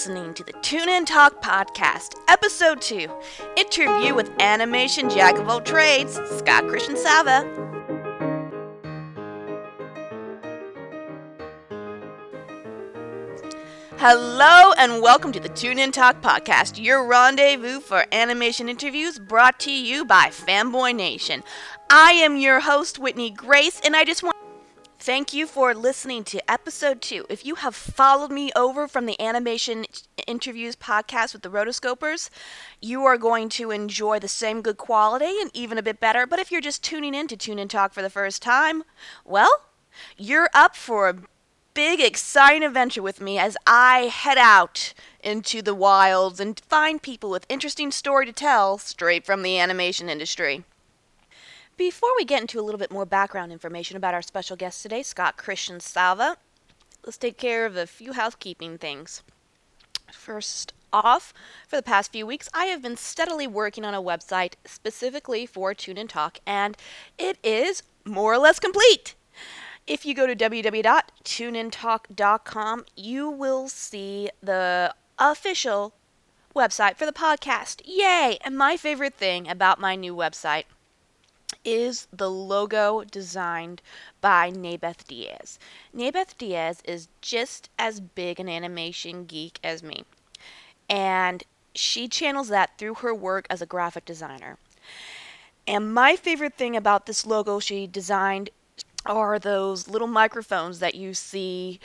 listening to the Tune In Talk Podcast, Episode 2 Interview with Animation Jack of All Trades, Scott Christian Sava. Hello and welcome to the Tune In Talk Podcast, your rendezvous for animation interviews brought to you by Fanboy Nation. I am your host, Whitney Grace, and I just want Thank you for listening to episode two. If you have followed me over from the animation interviews podcast with the rotoscopers, you are going to enjoy the same good quality and even a bit better. But if you're just tuning in to Tune In Talk for the first time, well, you're up for a big, exciting adventure with me as I head out into the wilds and find people with interesting story to tell straight from the animation industry. Before we get into a little bit more background information about our special guest today, Scott Christian Sava, let's take care of a few housekeeping things. First off, for the past few weeks, I have been steadily working on a website specifically for Tune In Talk, and it is more or less complete. If you go to www.tuneintalk.com, you will see the official website for the podcast. Yay! And my favorite thing about my new website is the logo designed by Nabeth Diaz. Nabeth Diaz is just as big an animation geek as me, and she channels that through her work as a graphic designer. And my favorite thing about this logo she designed are those little microphones that you see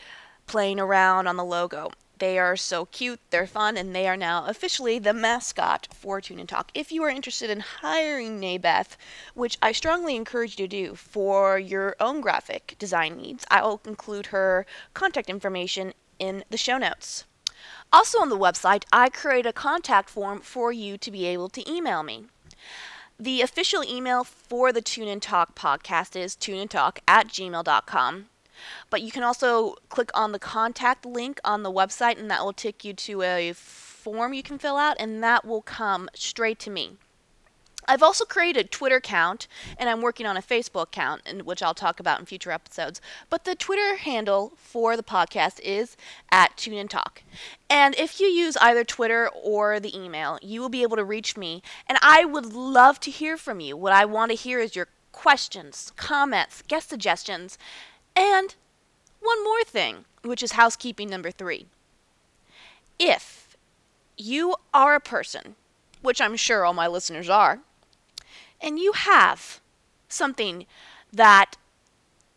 playing around on the logo. They are so cute, they're fun, and they are now officially the mascot for Tune In Talk. If you are interested in hiring Nabeth, which I strongly encourage you to do for your own graphic design needs, I will include her contact information in the show notes. Also on the website, I create a contact form for you to be able to email me. The official email for the Tune In Talk podcast is tuneintalk at gmail.com. But you can also click on the contact link on the website, and that will take you to a form you can fill out, and that will come straight to me. I've also created a Twitter account, and I'm working on a Facebook account, which I'll talk about in future episodes. But the Twitter handle for the podcast is at Tune In Talk. And if you use either Twitter or the email, you will be able to reach me. And I would love to hear from you. What I want to hear is your questions, comments, guest suggestions, and one more thing, which is housekeeping number three. If you are a person, which I'm sure all my listeners are, and you have something that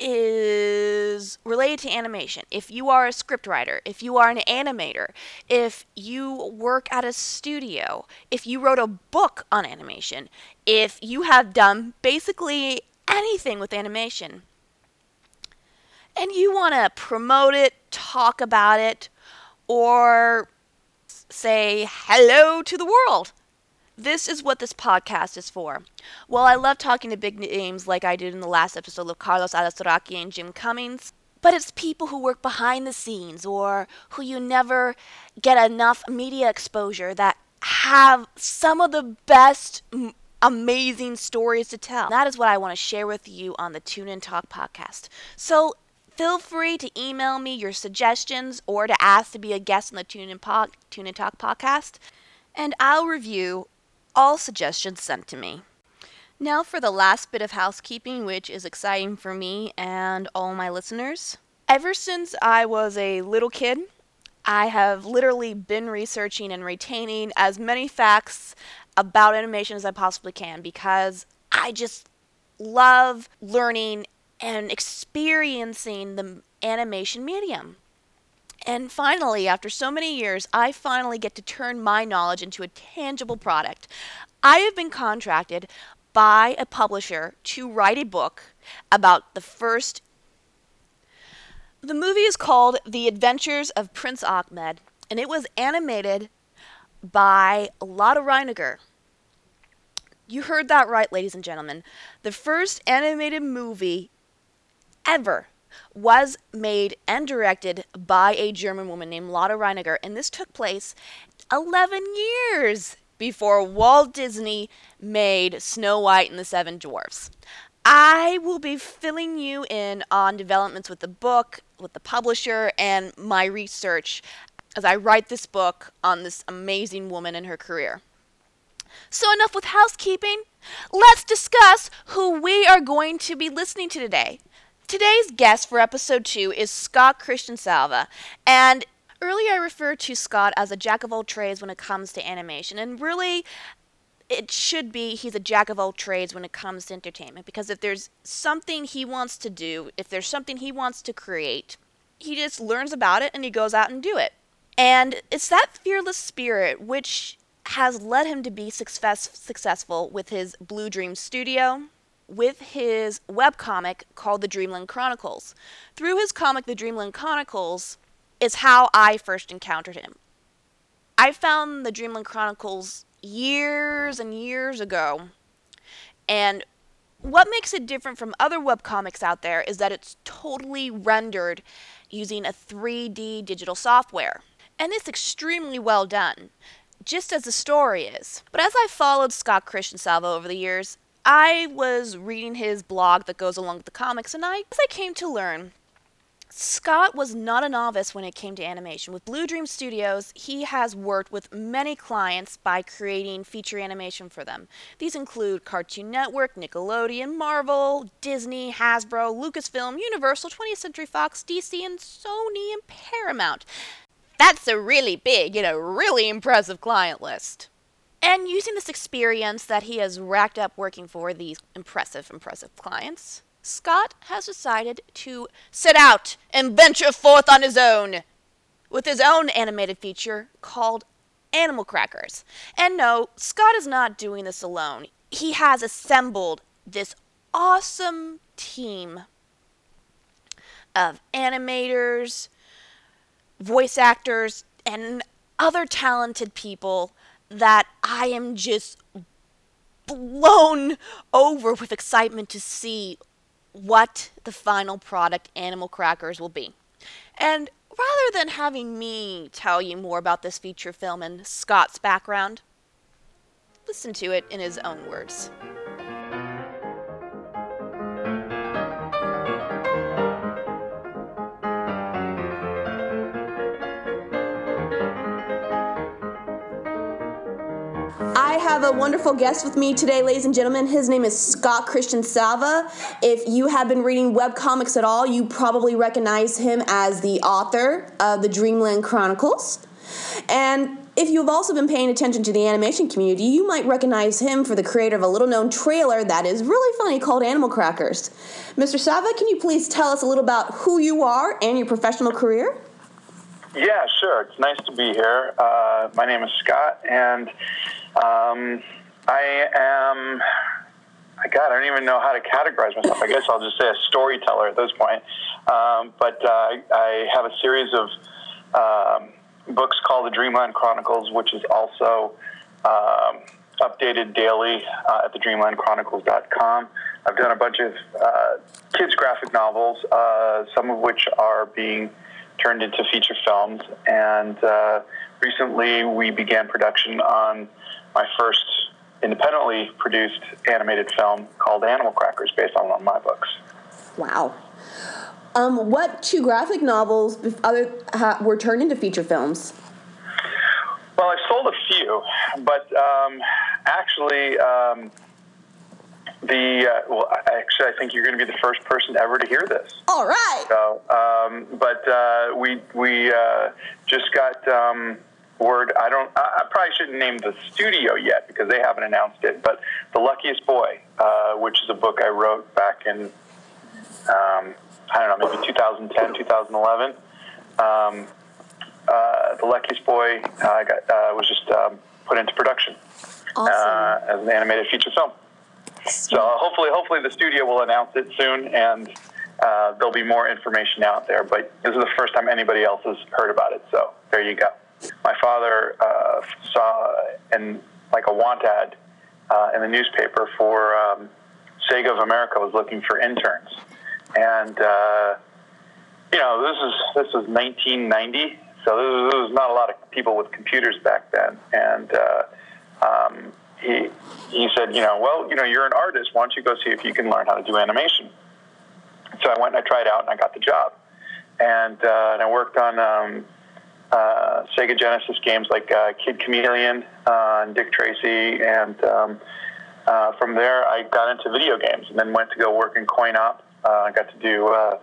is related to animation. If you are a scriptwriter, if you are an animator, if you work at a studio, if you wrote a book on animation, if you have done basically anything with animation, and you want to promote it, talk about it, or say hello to the world. This is what this podcast is for. Well, I love talking to big names like I did in the last episode of Carlos Alazraqui and Jim Cummings, but it's people who work behind the scenes or who you never get enough media exposure that have some of the best amazing stories to tell. That is what I want to share with you on the Tune In Talk podcast. So Feel free to email me your suggestions or to ask to be a guest on the Tune and, po- Tune Talk podcast, and I'll review all suggestions sent to me. Now for the last bit of housekeeping, which is exciting for me and all my listeners. Ever since I was a little kid, I have literally been researching and retaining as many facts about animation as I possibly can because I just love learning and experiencing the animation medium. And finally, after so many years, I finally get to turn my knowledge into a tangible product. I have been contracted by a publisher to write a book about the first. The movie is called The Adventures of Prince Ahmed, and it was animated by Lotte Reiniger. You heard that right, ladies and gentlemen. The first animated movie ever was made and directed by a German woman named Lotte Reiniger, and this took place 11 years before Walt Disney made Snow White and the Seven Dwarfs. I will be filling you in on developments with the book, with the publisher, and my research as I write this book on this amazing woman and her career. So, enough with housekeeping. Let's discuss who we are going to be listening to today. Today's guest for episode two is Scott Christian Sava, and earlier I referred to Scott as a jack of all trades when it comes to animation, and really it should be he's a jack of all trades when it comes to entertainment because if there's something he wants to do, if there's something he wants to create, he just learns about it and he goes out and do it. And it's that fearless spirit which has led him to be success, successful with his Blue Dream Studio, with his webcomic called The Dreamland Chronicles. Through his comic The Dreamland Chronicles is how I first encountered him. I found The Dreamland Chronicles years and years ago. And what makes it different from other webcomics out there is that it's totally rendered using a 3D digital software. And it's extremely well done, just as the story is. But as I followed Scott Christian Sava over the years, I was reading his blog that goes along with the comics, and I, as I came to learn Scott was not a novice when it came to animation. With Blue Dream Studios, he has worked with many clients by creating feature animation for them. These include Cartoon Network, Nickelodeon, Marvel, Disney, Hasbro, Lucasfilm, Universal, 20th Century Fox, DC, and Sony and Paramount. That's a really big and a really impressive client list. And using this experience that he has racked up working for these impressive, impressive clients, Scott has decided to set out and venture forth on his own with his own animated feature called Animal Crackers. And no, Scott is not doing this alone. He has assembled this awesome team of animators, voice actors, and other talented people that I am just blown over with excitement to see what the final product Animal Crackers will be. And rather than having me tell you more about this feature film and Scott's background, listen to it in his own words. A wonderful guest with me today, ladies and gentlemen. His name is Scott Christian Sava. If you have been reading web comics at all, you probably recognize him as the author of the Dreamland Chronicles. And if you've also been paying attention to the animation community, you might recognize him for the creator of a little known trailer that is really funny called Animal Crackers. Mr. Sava, can you please tell us a little about who you are and your professional career? Yeah, sure. It's nice to be here. Uh, my name is Scott, and um, I am. God, I don't even know how to categorize myself. I guess I'll just say a storyteller at this point. Um, but uh, I have a series of um, books called the Dreamland Chronicles, which is also um, updated daily uh, at thedreamlandchronicles.com. I've done a bunch of uh, kids' graphic novels, uh, some of which are being turned into feature films. And uh, recently we began production on my first independently produced animated film called Animal Crackers, based on one of my books. Wow. Um, what two graphic novels other, ha, were turned into feature films? Well, I've sold a few, but um, actually, um, the uh, well, actually, I think you're going to be the first person ever to hear this. All right. So, um, but uh, we we uh, just got um, word. I don't. I, probably shouldn't name the studio yet because they haven't announced it. But the Luckiest Boy, uh, which is a book I wrote back in um, I don't know, maybe 2010, 2011. Um, uh, the Luckiest Boy uh, got, was just um, put into production awesome. as an animated feature film. So hopefully, hopefully the studio will announce it soon, and uh, there'll be more information out there. But this is the first time anybody else has heard about it. So there you go. My father uh, saw in like a want ad uh, in the newspaper for um, Sega of America was looking for interns, and uh, you know this is this was 1990, so there was not a lot of people with computers back then, and uh, um, he he said, you know, well, you know, you're an artist. Why don't you go see if you can learn how to do animation? So I went and I tried out and I got the job, and, uh, and I worked on um, uh, Sega Genesis games like uh, Kid Chameleon uh, and Dick Tracy, and um, uh, from there I got into video games, and then went to go work in coin op. Uh, I got to do uh,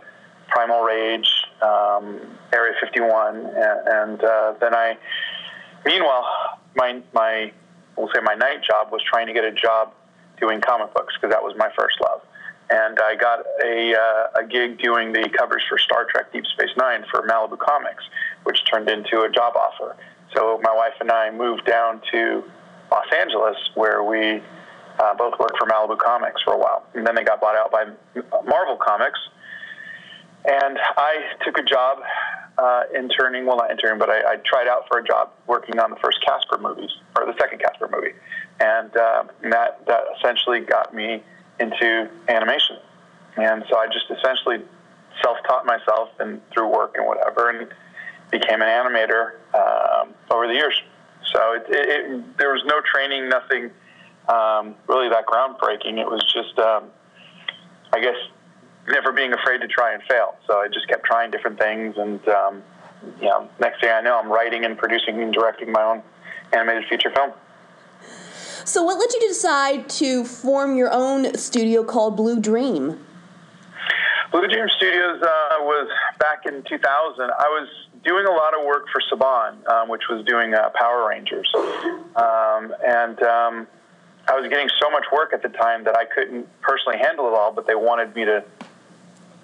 Primal Rage, um, Area 51, and, and uh, then I. Meanwhile, my my we'll say my night job was trying to get a job doing comic books because that was my first love and I got a, uh, a gig doing the covers for Star Trek Deep Space Nine for Malibu Comics, which turned into a job offer. So my wife and I moved down to Los Angeles, where we uh, both worked for Malibu Comics for a while, and then they got bought out by Marvel Comics. And I took a job uh, interning, well, not interning, but I, I, tried out for a job working on the first Casper movies, or the second Casper movie. And uh, that, that essentially got me into animation. And so I just essentially self-taught myself and through work and whatever, and became an animator um, over the years. So it, it, it, there was no training, nothing um, really that groundbreaking. It was just, um, I guess, never being afraid to try and fail. So I just kept trying different things, and um, you know, next thing I know, I'm writing and producing and directing my own animated feature film. So, what led you to decide to form your own studio called Blue Dream? Blue Dream Studios uh, was back in 2000. I was doing a lot of work for Saban, um, which was doing uh, Power Rangers. Um, and um, I was getting so much work at the time that I couldn't personally handle it all, but they wanted me to.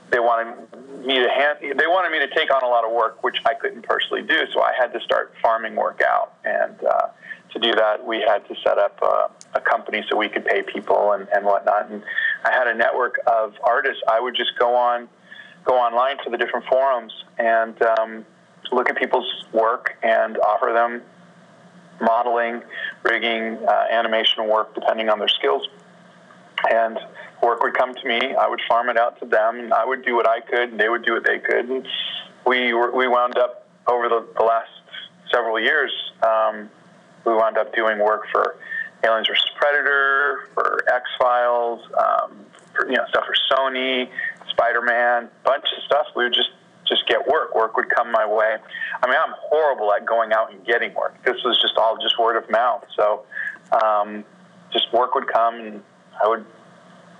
They wanted me to hand, they wanted me to take on a lot of work, which I couldn't personally do. So I had to start farming work out, and uh, to do that, we had to set up uh, a company so we could pay people and, and whatnot. And I had a network of artists. I would just go on, go online to the different forums and um, look at people's work and offer them modeling, rigging, uh, animation work, depending on their skills. And work would come to me. I would farm it out to them, and I would do what I could, and they would do what they could. And we were, we wound up over the, the last several years. Um, we wound up doing work for Aliens vs Predator, for X Files, um, you know stuff for Sony, Spider Man, bunch of stuff. We would just just get work. Work would come my way. I mean, I'm horrible at going out and getting work. This was just all just word of mouth. So, um, just work would come, and I would,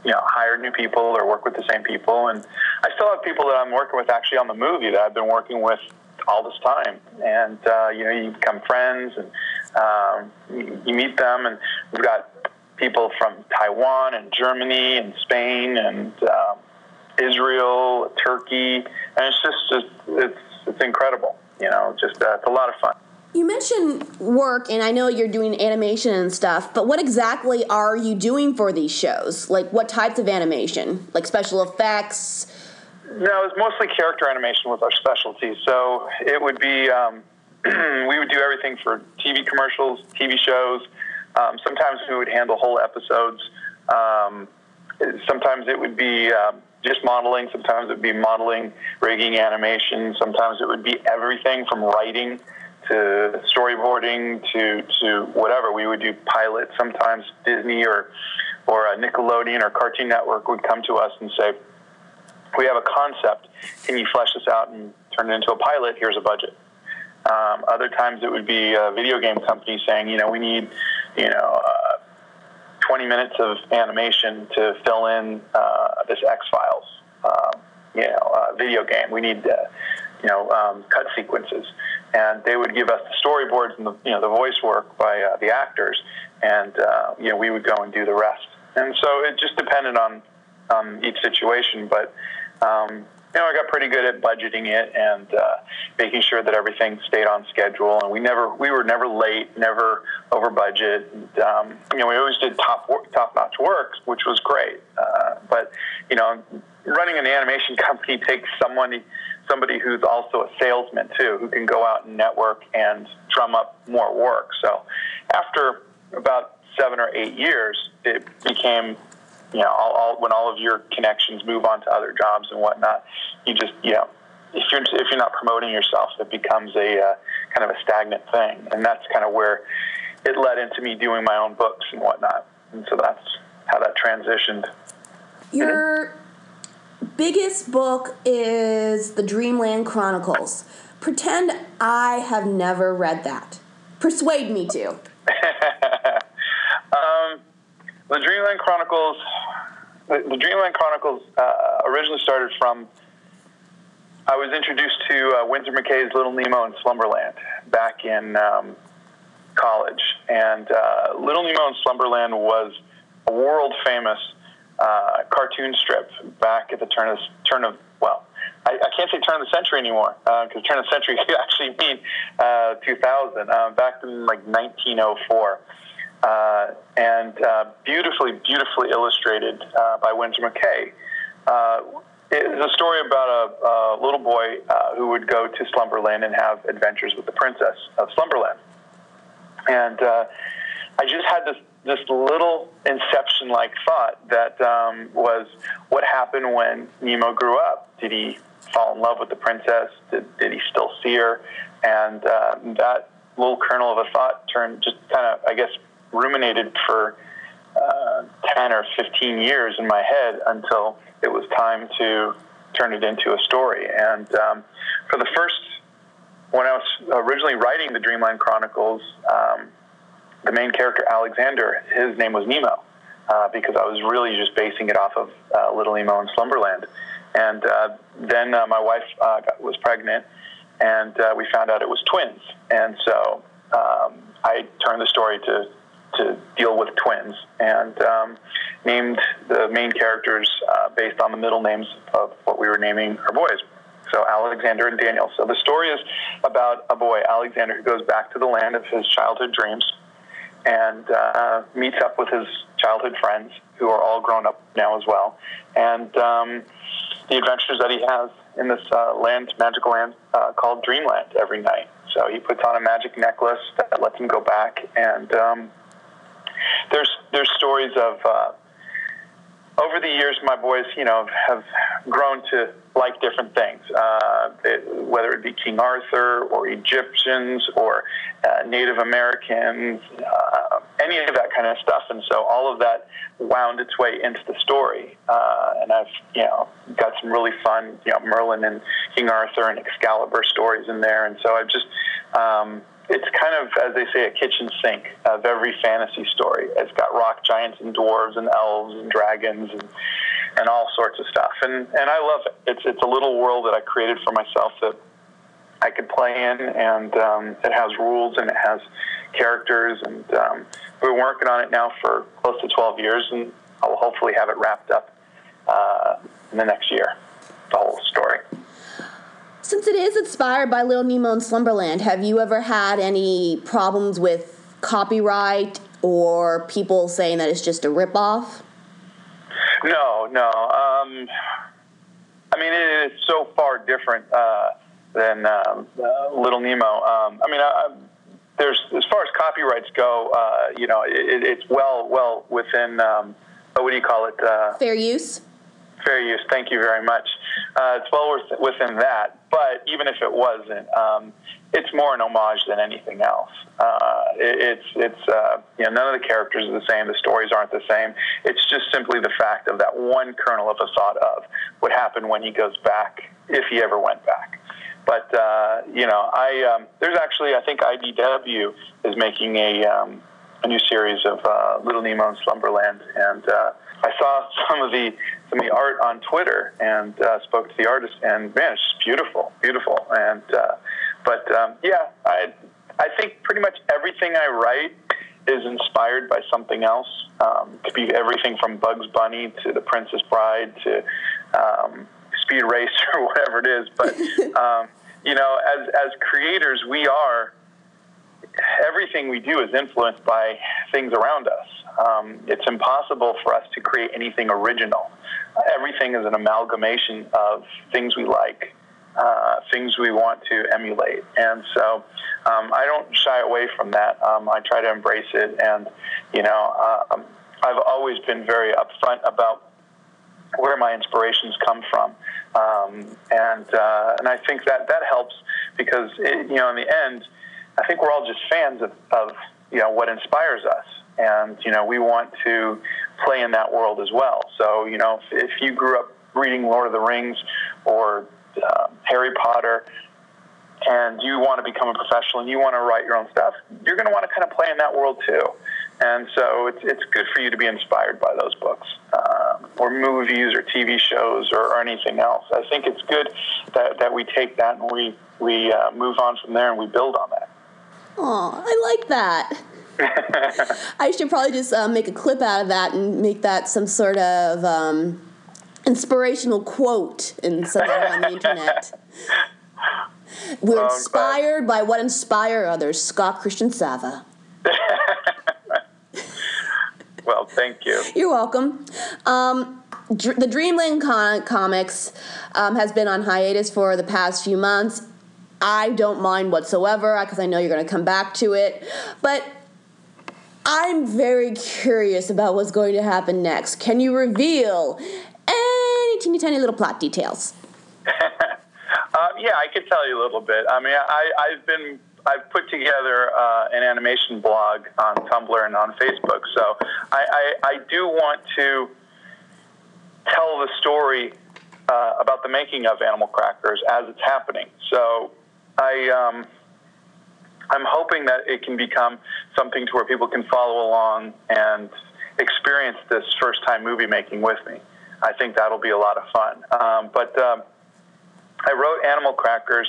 you know, hire new people or work with the same people. And I still have people that I'm working with actually on the movie that I've been working with all this time. And uh, you know, you become friends and um, you, you meet them, and we've got people from Taiwan and Germany and Spain and um, Israel, Turkey, and it's just, just it's it's incredible. You know, just uh, it's a lot of fun. You mentioned work, and I know you're doing animation and stuff, but what exactly are you doing for these shows? Like, what types of animation? Like special effects? No, it's mostly character animation with our specialty. So it would be um, we would do everything for TV commercials, TV shows. Um, sometimes we would handle whole episodes. Um, sometimes it would be um, just modeling. Sometimes it would be modeling, rigging, animation. Sometimes it would be everything from writing to storyboarding to to whatever. We would do pilots. Sometimes Disney or or Nickelodeon or Cartoon Network would come to us and say, "We have a concept. Can you flesh this out and turn it into a pilot? Here's a budget." Um, other times it would be a video game company saying, you know, we need, you know, uh, 20 minutes of animation to fill in uh, this X Files, um, you know, uh, video game. We need, uh, you know, um, cut sequences, and they would give us the storyboards and the, you know, the voice work by uh, the actors, and uh, you know, we would go and do the rest. And so it just depended on um, each situation, but um, you know, I got pretty good at budgeting it and uh, making sure that everything stayed on schedule. And we never, we were never late, never over budget. And, um, you know, we always did top top notch work, which was great. Uh, but you know, running an animation company takes someone, somebody who's also a salesman too, who can go out and network and drum up more work. So after about seven or eight years, it became you know, all, all, when all of your connections move on to other jobs and whatnot, you just, you know, if you're if you're not promoting yourself, it becomes a uh, kind of a stagnant thing, and that's kind of where it led into me doing my own books and whatnot, and so that's how that transitioned. Your biggest book is the Dreamland Chronicles. Pretend I have never read that. Persuade me to. um, the Dreamland Chronicles. The, the Dreamland Chronicles uh, originally started from. I was introduced to uh, Winsor McCay's Little Nemo in Slumberland back in um, college, and uh, Little Nemo in Slumberland was a world famous uh, cartoon strip back at the turn of turn of well, I, I can't say turn of the century anymore because uh, turn of the century could actually mean uh, 2000. Uh, back in like 1904. Uh, and uh, beautifully, beautifully illustrated uh, by Winsor McCay. it's a story about a, a little boy who would go to Slumberland and have adventures with the princess of Slumberland. And I just had this this little inception like thought that um, was what happened when Nemo grew up. Did he fall in love with the princess? Did, did he still see her? And uh, that little kernel of a thought turned just kind of, I guess, ruminated for uh, 10 or 15 years in my head until it was time to turn it into a story. And um, for the first, when I was originally writing the Dreamland Chronicles, um, the main character, Alexander, his name was Nemo. Uh, because I was really just basing it off of uh, Little Nemo in Slumberland. And uh, then uh, my wife uh, got, was pregnant, and uh, we found out it was twins. And so um, I turned the story to to deal with twins and um, named the main characters uh, based on the middle names of what we were naming our boys. So Alexander and Daniel. So the story is about a boy, Alexander, who goes back to the land of his childhood dreams and uh, meets up with his childhood friends who are all grown up now as well. And um, the adventures that he has in this uh, land, magical land uh, called Dreamland every night. So he puts on a magic necklace that lets him go back, and um, there's there's stories of uh, over the years, my boys, you know, have grown to like different things, uh, it, whether it be King Arthur or Egyptians or uh, Native Americans, uh, any of that kind of stuff. And so all of that wound its way into the story. Uh, and I've, you know, got some really fun, you know, Merlin and King Arthur and Excalibur stories in there. And so I've just, um, it's kind of, as they say, a kitchen sink of every fantasy story. It's got rock giants and dwarves and elves and dragons and and all sorts of stuff. And and I love it. It's it's a little world that I created for myself that I could play in, and um, it has rules and it has characters. And um, been working on it now for close to 12 years, and I'll hopefully have it wrapped up uh, in the next year. The whole story. Since it is inspired by Little Nemo in Slumberland, have you ever had any problems with copyright or people saying that it's just a ripoff? No, no. Um, I mean, it is so far different uh, than um, uh, Little Nemo. Um, I mean, I, I, there's as far as copyrights go, uh, you know, it, it's well, well within. Um, what do you call it? Uh, Fair use. Fair use. Thank you very much. Uh, it's well within that, but even if it wasn't, um, it's more an homage than anything else. Uh, it, it's it's uh, you know none of the characters are the same, the stories aren't the same. It's just simply the fact of that one kernel of a thought of what happened when he goes back, if he ever went back. But uh, you know, I um, there's actually I think IDW is making a um, a new series of uh, Little Nemo in Slumberland, and uh, I saw some of the some of the art on Twitter and uh, spoke to the artist, and man, it's just beautiful, beautiful. And uh, but um, yeah, I I think pretty much everything I write is inspired by something else. Um, it could be everything from Bugs Bunny to The Princess Bride to um, Speed Racer or whatever it is. But um, you know, as as creators, we are everything we do is influenced by things around us. Um, it's impossible for us to create anything original. Everything is an amalgamation of things we like, uh, things we want to emulate. And so um, I don't shy away from that. Um, I try to embrace it. And, you know, uh, I've always been very upfront about where my inspirations come from. Um, and, uh, and I think that that helps because, it, you know, in the end, I think we're all just fans of, of you know what inspires us, and you know we want to play in that world as well. So you know if, if you grew up reading Lord of the Rings or uh, Harry Potter, and you want to become a professional and you want to write your own stuff, you're going to want to kind of play in that world too. And so it's, it's good for you to be inspired by those books um, or movies or TV shows or, or, anything else. I think it's good that, that we take that and we, we uh, move on from there and we build on that. Oh, I like that. I should probably just uh, make a clip out of that and make that some sort of um, inspirational quote and somewhere on the internet. We're inspired by what inspire others. Scott Christian Sava. well, thank you. You're welcome. Um, Dr- the Dreamland con- Comics um, has been on hiatus for the past few months. I don't mind whatsoever because I know you're going to come back to it. But I'm very curious about what's going to happen next. Can you reveal any teeny tiny little plot details? uh, yeah, I could tell you a little bit. I mean, I, I've been I've put together uh, an animation blog on Tumblr and on Facebook. So I, I, I do want to tell the story uh, about the making of Animal Crackers as it's happening. So I. Um, I'm hoping that it can become something to where people can follow along and experience this first time movie making with me. I think that'll be a lot of fun. Um, but um, I wrote Animal Crackers.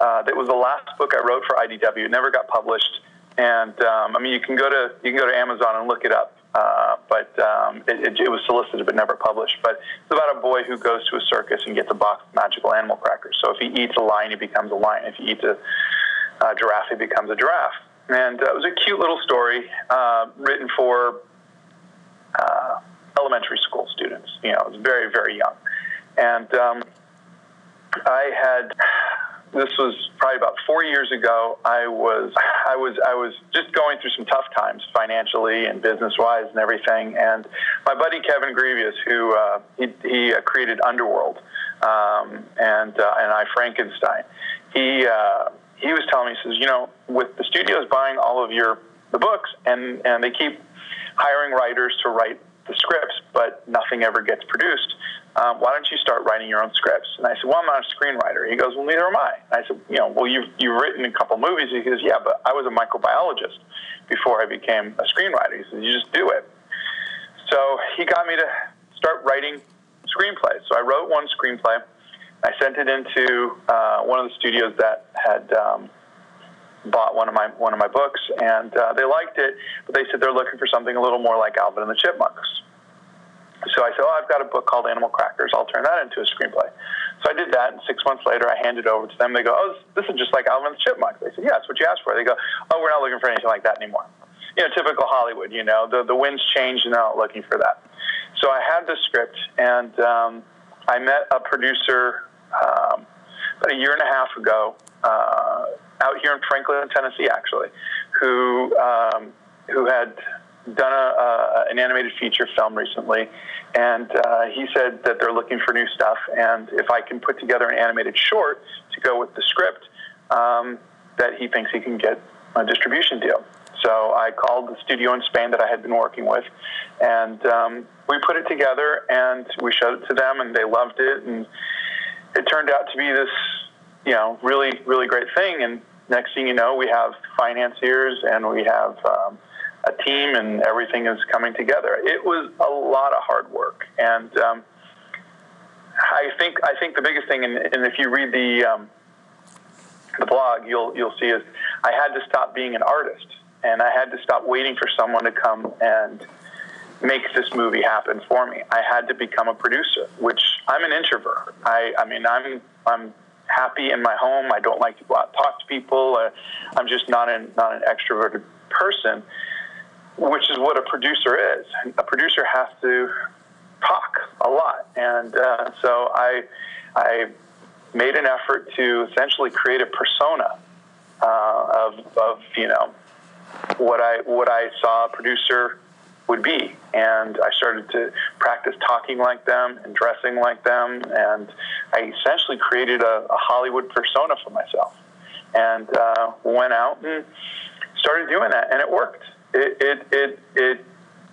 Uh, that was the last book I wrote for IDW. It never got published, and um, I mean you can go to you can go to Amazon and look it up. Uh, but um, it, it, it, was solicited but never published. But it's about a boy who goes to a circus and gets a box of magical animal crackers. So if he eats a lion, he becomes a lion. If he eats a uh, giraffe, he becomes a giraffe. And uh, it was a cute little story uh, written for uh, elementary school students. You know, it was very, very young. And um, I had this was probably about four years ago. I was I was I was just going through some tough times financially and business wise and everything. And my buddy Kevin Grevioux, who uh, he, he uh, created Underworld um, and uh, and I Frankenstein, he uh, he was telling me, he says, you know, with the studios buying all of your the books and and they keep hiring writers to write the scripts, but nothing ever gets produced. Um, why don't you start writing your own scripts? And I said, well, I'm not a screenwriter. He goes, well, neither am I. And I said, you know, well, you've, you've written a couple movies. He goes, yeah, but I was a microbiologist before I became a screenwriter. He says, you just do it. So he got me to start writing screenplays. So I wrote one screenplay. I sent it into uh, one of the studios that had um, bought one of my one of my books, and uh, they liked it, but they said they're looking for something a little more like Alvin and the Chipmunks. So I said, "Oh, I've got a book called Animal Crackers. I'll turn that into a screenplay." So I did that, and six months later, I handed it over to them. They go, "Oh, this is just like Alvin and the Chipmunks." They said, "Yeah, that's what you asked for." They go, "Oh, we're not looking for anything like that anymore." You know, typical Hollywood. You know, the the winds change, and they're not looking for that. So I had the script, and um, I met a producer um, about a year and a half ago uh, out here in Franklin, Tennessee, actually, who um, who had done a, uh, an animated feature film recently, and uh, he said that they're looking for new stuff, and if I can put together an animated short to go with the script, um, that he thinks he can get a distribution deal. So I called the studio in Spain that I had been working with, and um, we put it together, and we showed it to them, and they loved it, and it turned out to be this, you know, really, really great thing. And next thing you know, we have financiers and we have um, a team, and everything is coming together. It was a lot of hard work, and um, I think I think the biggest thing, and, and if you read the um, the blog, you'll you'll see is I had to stop being an artist, and I had to stop waiting for someone to come and make this movie happen for me. I had to become a producer, which I'm an introvert. I, I mean, I'm, I'm happy in my home. I don't like to go out and talk to people. Uh, I'm just not an, not an extroverted person, which is what a producer is. A producer has to talk a lot. And uh, so I, I made an effort to essentially create a persona uh, of, of, you know, what I, what I saw a producer would be. And I started to practice talking like them and dressing like them. And I essentially created a, a Hollywood persona for myself. And uh, went out and started doing that, and it worked. It, it, it, it,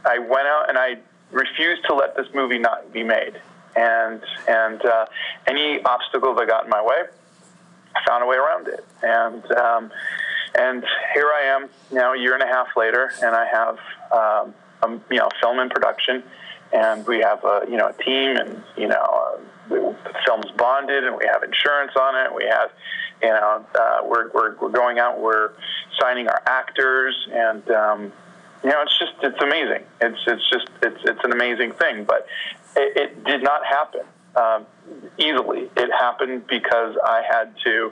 I went out and I refused to let this movie not be made. And, and uh, any obstacle that got in my way, I found a way around it. And um, and here I am now, a year and a half later, and I have um, a, you know film in production, and we have a you know a team, and you know uh, the film's bonded, and we have insurance on it. We have you know uh, we're, we're we're going out, we're signing our actors, and um, you know it's just it's amazing. It's it's just it's it's an amazing thing, but it, it did not happen um, easily. It happened because I had to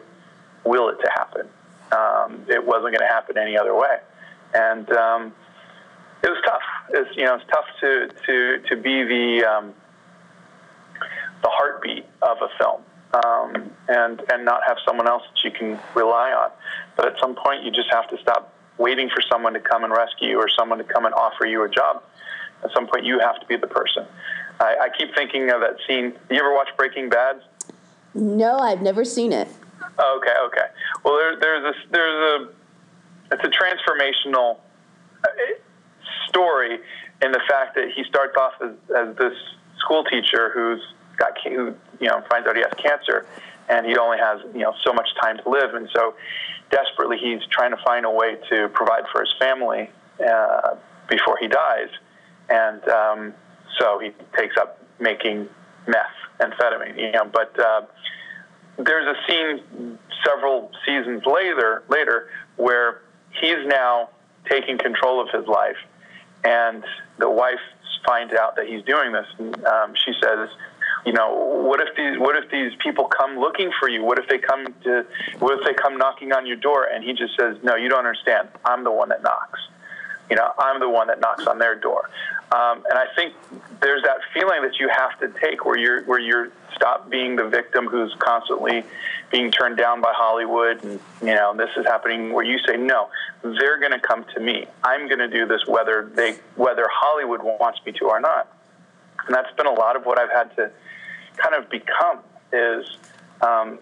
will it to happen. Um, it wasn't going to happen any other way, and um, it was tough. It's you know it's tough to to to be the um, the heartbeat of a film. Um, and and not have someone else that you can rely on, but at some point you just have to stop waiting for someone to come and rescue you or someone to come and offer you a job. At some point, you have to be the person. I, I keep thinking of that scene. You ever watch Breaking Bad? No, I've never seen it. Okay, okay. Well, there, there's a there's a it's a transformational uh, story in the fact that he starts off as, as this school teacher who's got who you know finds out he has cancer, and he only has you know so much time to live, and so desperately he's trying to find a way to provide for his family uh, before he dies, and um, so he takes up making meth, amphetamine, you know. But uh, there's a scene several seasons later, later where he's now taking control of his life, and the wife finds out that he's doing this. And, um, she says, you know, what if these what if these people come looking for you? What if they come to what if they come knocking on your door? And he just says, no, you don't understand. I'm the one that knocks. You know, I'm the one that knocks on their door. Um, and I think there's that feeling that you have to take where you're where you're stop being the victim who's constantly being turned down by Hollywood and you know this is happening where you say no they're going to come to me. I'm going to do this whether they whether Hollywood wants me to or not. And that's been a lot of what I've had to kind of become is um,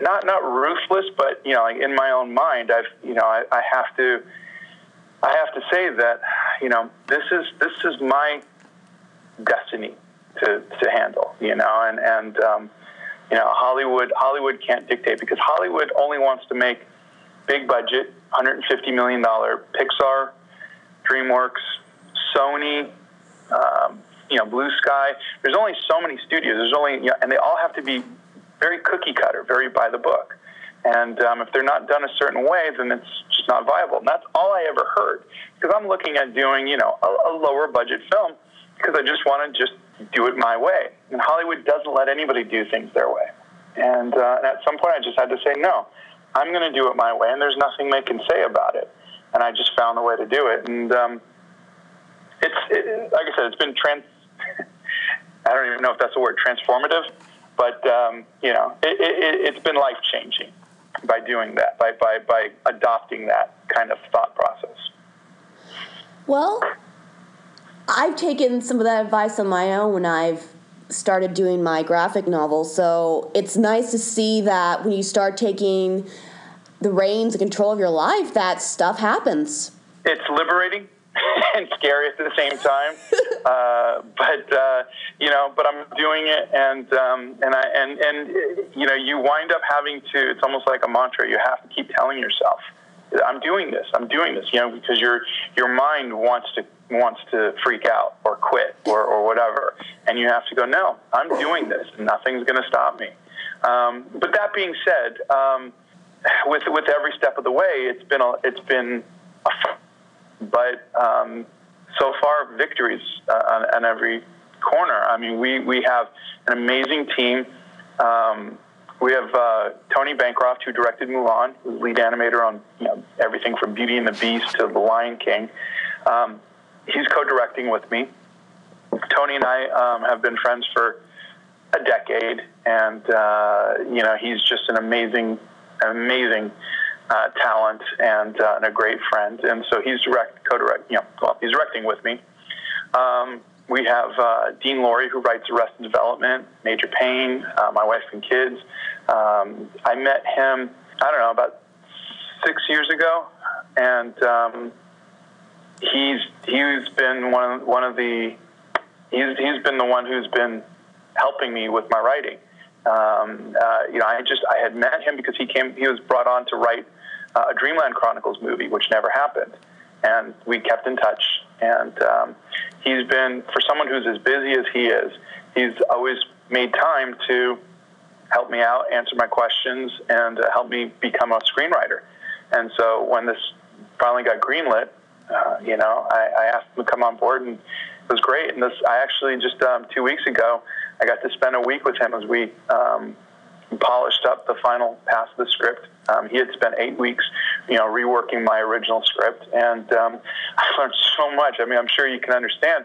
not not ruthless but you know like in my own mind I've you know I, I have to I have to say that you know this is this is my destiny to, to handle you know and and um, you know Hollywood Hollywood can't dictate because Hollywood only wants to make big budget 150 million dollar Pixar DreamWorks Sony um, you know Blue Sky there's only so many studios there's only you know, and they all have to be very cookie cutter very by the book and um, if they're not done a certain way, then it's just not viable. And that's all I ever heard. Because I'm looking at doing, you know, a, a lower budget film because I just want to just do it my way. And Hollywood doesn't let anybody do things their way. And, uh, and at some point, I just had to say, no, I'm going to do it my way, and there's nothing they can say about it. And I just found a way to do it. And um, it's, it, like I said, it's been trans. I don't even know if that's the word, transformative, but um, you know, it, it, it's been life changing by doing that, by, by, by adopting that kind of thought process. Well, I've taken some of that advice on my own when I've started doing my graphic novel. So it's nice to see that when you start taking the reins and control of your life, that stuff happens. It's liberating and scary at the same time. uh, but uh, you know, but I'm doing it, and um, and I and and you know, you wind up having to. It's almost like a mantra. You have to keep telling yourself, "I'm doing this. I'm doing this." You know, because your your mind wants to wants to freak out or quit or, or whatever, and you have to go, "No, I'm doing this. Nothing's going to stop me." Um, but that being said, um, with with every step of the way, it's been a, it's been a but um, so far victories uh, on, on, every corner. I mean, we, we have an amazing team. Um, we have uh, Tony Bancroft, who directed Mulan, who's lead animator on you know, everything from Beauty and the Beast to The Lion King. Um, he's co-directing with me. Tony and I um, have been friends for a decade, and uh, you know he's just an amazing, amazing uh, talent and, uh, and, a great friend. And so he's direct, co-direct, you know, well, he's directing with me. Um, we have uh, Dean Lorey, who writes Arrested Development, Major Payne, uh, My Wife and Kids. Um, I met him, I don't know, about six years ago, and um, he's he's been one of, one of the he's he's been the one who's been helping me with my writing Um, uh, you know, I just I had met him because he came. He was brought on to write uh, a Dreamland Chronicles movie, which never happened, and we kept in touch. And um, he's been for someone who's as busy as he is. He's always made time to help me out, answer my questions, and uh, help me become a screenwriter. And so when this finally got greenlit, uh, you know, I, I asked him to come on board, and it was great. And this, I actually just um, two weeks ago, I got to spend a week with him as we um, polished up the final pass of the script. Um, he had spent eight weeks, you know, reworking my original script, and um, I learned so much. I mean, I'm sure you can understand.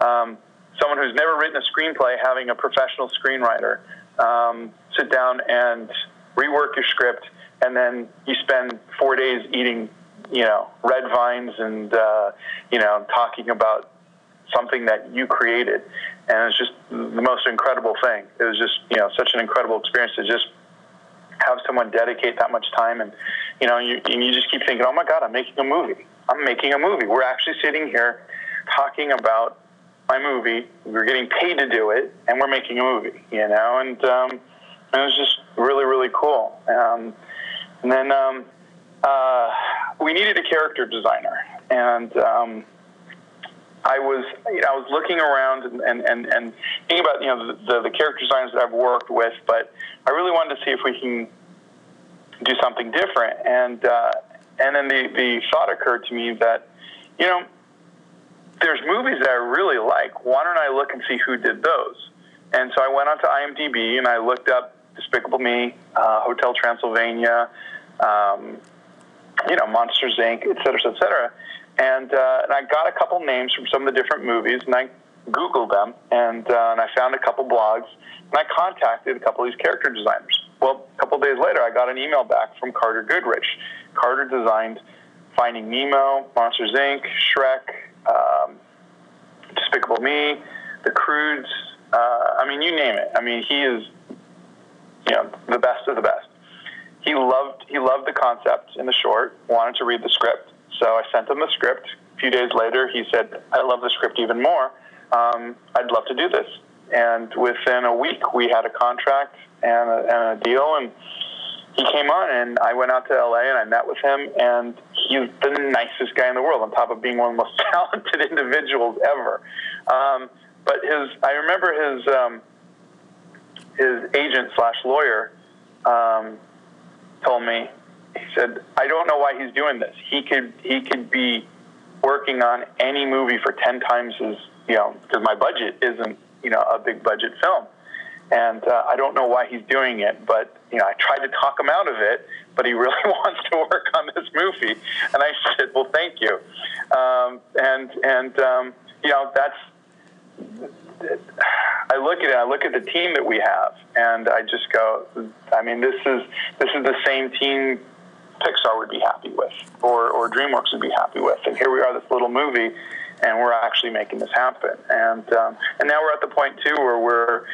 Um, someone who's never written a screenplay having a professional screenwriter um, sit down and rework your script, and then you spend four days eating, you know, red vines and uh, you know talking about something that you created, and it's just the most incredible thing. It was just you know such an incredible experience to just have someone dedicate that much time, and you know you and you just keep thinking, oh my God, I'm making a movie. I'm making a movie. We're actually sitting here talking about my movie. We're getting paid to do it, and we're making a movie. You know, and um, it was just really really cool. Um, and then um, uh, we needed a character designer, and um, I was you know, I was looking around and, and, and, and thinking about you know the, the, the character designers that I've worked with, but I really wanted to see if we can do something different. And uh, and then the, the thought occurred to me that you know there's movies that I really like. Why don't I look and see who did those? And so I went onto IMDb and I looked up Despicable Me, uh, Hotel Transylvania, um, you know, Monsters Inc., et cetera, et cetera. And, uh, and I got a couple names from some of the different movies, and I Googled them, and, uh, and I found a couple blogs, and I contacted a couple of these character designers. Well, a couple days later, I got an email back from Carter Goodrich. Carter designed Finding Nemo, Monsters Inc., Shrek, um, Despicable Me, The Croods. Uh, I mean, you name it. I mean, he is, you know, the best of the best. He loved he loved the concept in the short. Wanted to read the script, so I sent him the script. A few days later, he said, "I love the script even more. Um, I'd love to do this." And within a week, we had a contract and a, and a deal, and he came on and I went out to LA and I met with him and he's the nicest guy in the world on top of being one of the most talented individuals ever. Um, but his, I remember his, um, his agent slash lawyer um, told me, he said, I don't know why he's doing this. He could, he could be working on any movie for 10 times his, you know, because my budget isn't, you know, a big budget film and uh, I don't know why he's doing it, but you know, I tried to talk him out of it, but he really wants to work on this movie, and I said, well, thank you, um, and and um, you know, that's. I look at it. I look at the team that we have, and I just go. I mean, this is this is the same team Pixar would be happy with, or or DreamWorks would be happy with, and here we are, this little movie, and we're actually making this happen. And um, and now we're at the point too where we're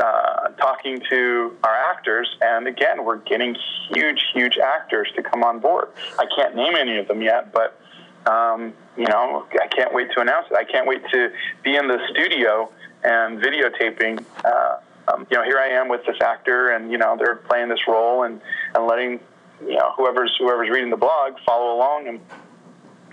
uh, talking to our actors, and again, we're getting huge, huge actors to come on board. I can't name any of them yet, but um, you know, I can't wait to announce it. I can't wait to be in the studio and videotaping. Uh, um, you know, here I am with this actor, and you know, they're playing this role and and letting you know whoever's whoever's reading the blog follow along and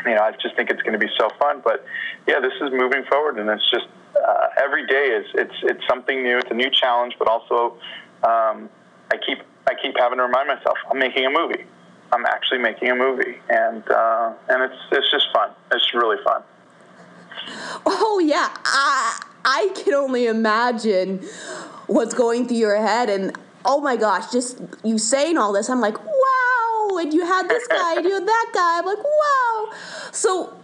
you know, I just think it's going to be so fun. But yeah, this is moving forward, and it's just uh, every day is it's it's something new. It's a new challenge, but also um, I keep I keep having to remind myself I'm making a movie. I'm actually making a movie, and uh, and it's it's just fun. It's really fun. Oh yeah, I I can only imagine what's going through your head, and oh my gosh, just you saying all this, I'm like, and you had this guy, and you had that guy, I'm like, wow. So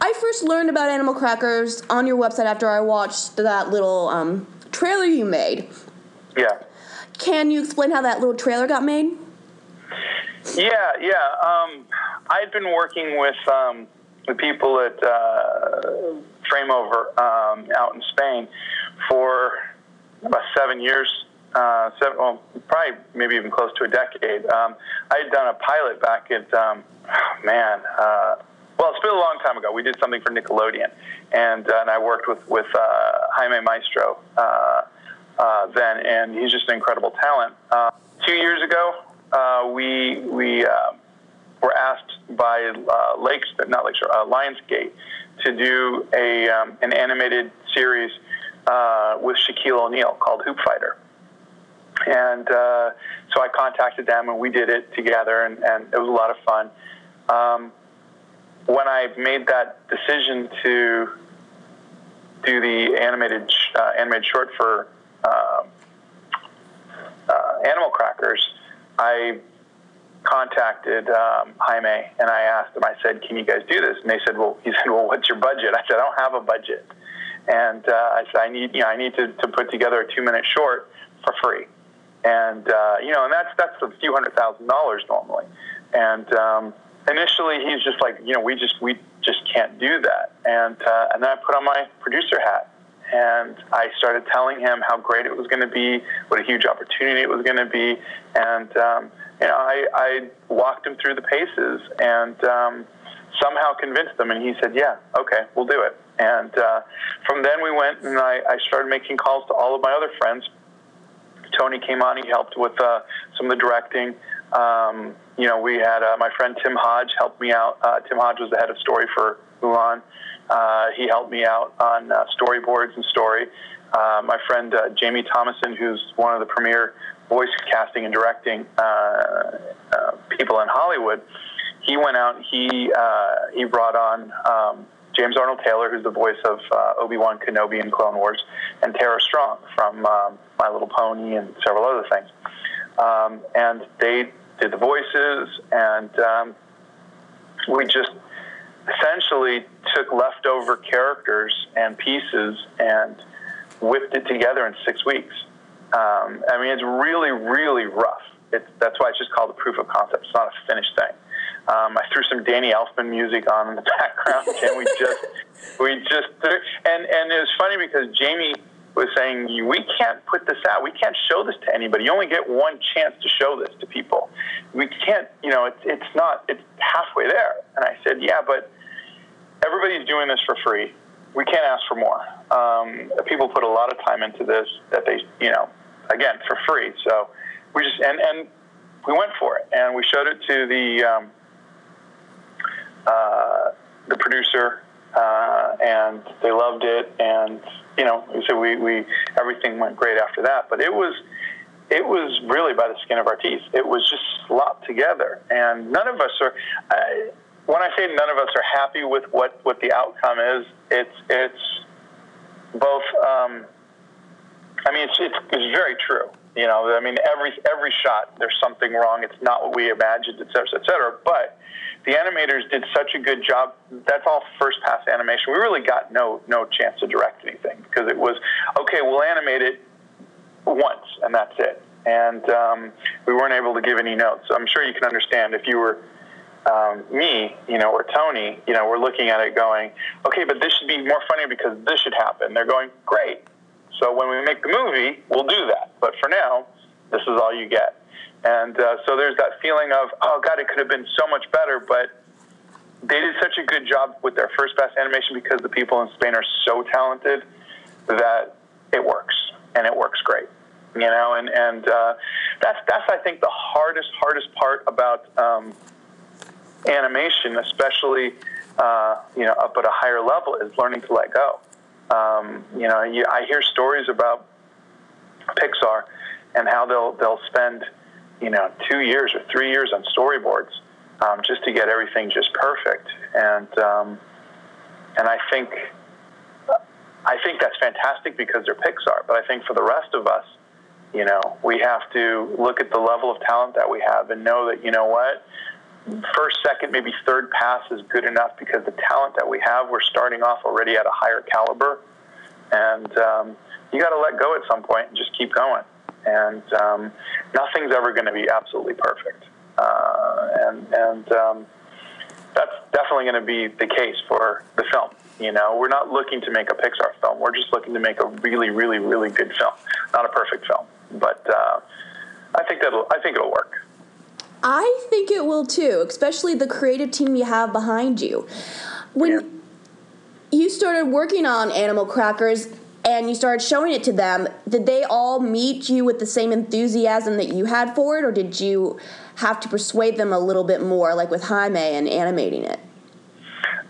I first learned about Animal Crackers on your website after I watched that little um, trailer you made. Yeah. Can you explain how that little trailer got made? Yeah, yeah. Um, I'd been working with um, the people at uh, Frameover um, out in Spain for about seven years. Uh, seven, well, probably maybe even close to a decade. Um, I had done a pilot back at, um, oh, man, uh, well, it's been a long time ago. We did something for Nickelodeon, and, uh, and I worked with with uh, Jaime Maestro uh, uh, then, and he's just an incredible talent. Uh, two years ago, uh, we we uh, were asked by uh, Lakes, not Lakes, uh, Lionsgate, to do a um, an animated series uh, with Shaquille O'Neal called Hoop Fighter. And uh, so I contacted them, and we did it together, and, and it was a lot of fun. Um, when I made that decision to do the animated uh, animated short for uh, uh, Animal Crackers, I contacted um, Jaime and I asked him. I said, "Can you guys do this?" And they said, "Well," he said, "Well, what's your budget?" I said, "I don't have a budget." And uh, I said, "I need, you know, I need to, to put together a two-minute short for free." And uh, you know, and that's that's a few hundred thousand dollars normally. And um, initially, he's just like, you know, we just we just can't do that. And uh, and then I put on my producer hat and I started telling him how great it was going to be, what a huge opportunity it was going to be, and um, you know, I, I walked him through the paces and um, somehow convinced him, and he said, "Yeah, okay, we'll do it." And uh, from then we went, and I, I started making calls to all of my other friends. Tony came on; he helped with uh, some of the directing. Um, you know, we had uh, my friend Tim Hodge helped me out. Uh, Tim Hodge was the head of story for Mulan. Uh, he helped me out on uh, storyboards and story. Uh, my friend Jamie Thomason, who's one of the premier voice casting and directing people in Hollywood, he went out. He he brought on um, James Arnold Taylor, who's the voice of uh, Obi Wan Kenobi in Clone Wars, and Tara Strong from um, My Little Pony and several other things. Um, and they did the voices, and um, we just essentially took leftover characters and pieces and whipped it together in six weeks. Um, I mean, it's really, really rough. It's, that's why it's just called a proof of concept. It's not a finished thing. Um, I threw some Danny Elfman music on in the background, and we just, we just, and and it was funny because Jamie was saying, we can't put this out. We can't show this to anybody. You only get one chance to show this to people. We can't, you know, it's it's not, it's halfway there. And I said, yeah, but everybody's doing this for free. We can't ask for more. Um, people put a lot of time into this that they, you know, again for free. So we just and and we went for it and we showed it to the um, the producer uh, and they loved it and you know so we, we everything went great after that. But it was it was really by the skin of our teeth. It was just slopped together and none of us are. I, when I say none of us are happy with what, what the outcome is, it's it's both. Um, I mean, it's, it's it's very true. You know, I mean, every every shot there's something wrong. It's not what we imagined, et cetera, et cetera. But the animators did such a good job. That's all first pass animation. We really got no no chance to direct anything because it was okay. We'll animate it once and that's it. And um, we weren't able to give any notes. I'm sure you can understand if you were um, me, you know, or Tony, you know, we're looking at it going, okay, but this should be more funny because this should happen. They're going, great. So when we make the movie, we'll do that. But for now, this is all you get. And uh, so there's that feeling of, oh God, it could have been so much better, but they did such a good job with their first pass animation because the people in Spain are so talented that it works and it works great. You know, and and uh, that's that's I think the hardest hardest part about um, animation, especially uh, you know up at a higher level, is learning to let go. Um, you know, you, I hear stories about Pixar and how they'll they'll spend you know two years or three years on storyboards um, just to get everything just perfect. And um, and I think I think that's fantastic because they're Pixar. But I think for the rest of us, you know, we have to look at the level of talent that we have and know that you know what first, second, maybe third pass is good enough because the talent that we have, we're starting off already at a higher caliber. And um, you got to let go at some point and just keep going. And um, nothing's ever going to be absolutely perfect. Uh, and and um, that's definitely going to be the case for the film. You know, we're not looking to make a Pixar film. We're just looking to make a really, really, really good film. Not a perfect film, but uh, I think that'll. I think it'll work. I think it will too, especially the creative team you have behind you. When yeah. you started working on Animal Crackers, and you started showing it to them, did they all meet you with the same enthusiasm that you had for it, or did you have to persuade them a little bit more, like with Jaime and animating it?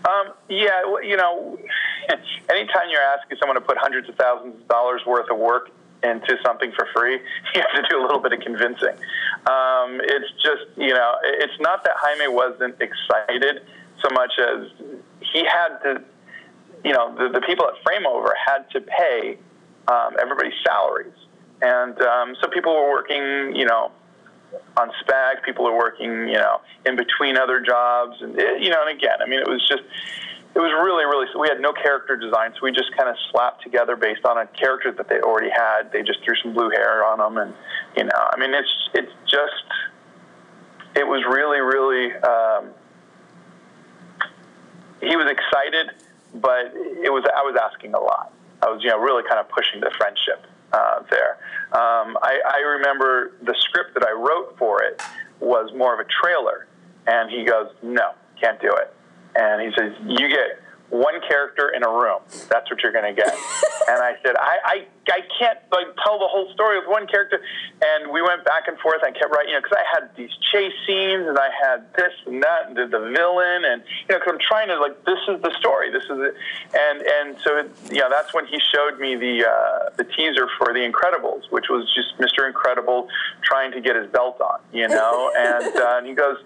Um, yeah, you know, anytime you're asking someone to put hundreds of thousands of dollars worth of work into something for free, you have to do a little bit of convincing. Um, it's just, you know, it's not that Jaime wasn't excited so much as he had to, you know, the, the people at Frameover had to pay um, everybody's salaries. And um, so people were working, you know, on spec, people were working, you know, in between other jobs. And, it, you know, and again, I mean, it was just, it was really, really. We had no character design, so we just kind of slapped together based on a character that they already had. They just threw some blue hair on them, and you know, I mean, it's it's just, it was really, really. Um, he was excited, but it was I was asking a lot. I was, you know, really kind of pushing the friendship uh, there. Um, I, I remember the script that I wrote for it was more of a trailer, and he goes, "No, can't do it." and he says, "You get one character in a room. That's what you're going to get." and I said, I, "I I can't like tell the whole story with one character." And we went back and forth. I kept writing, you know, because I had these chase scenes and I had this and that and the, the villain, and you know, because I'm trying to like, this is the story. This is it. And and so it, you know, that's when he showed me the uh, the teaser for The Incredibles, which was just Mr. Incredible trying to get his belt on, you know, and uh, and he goes,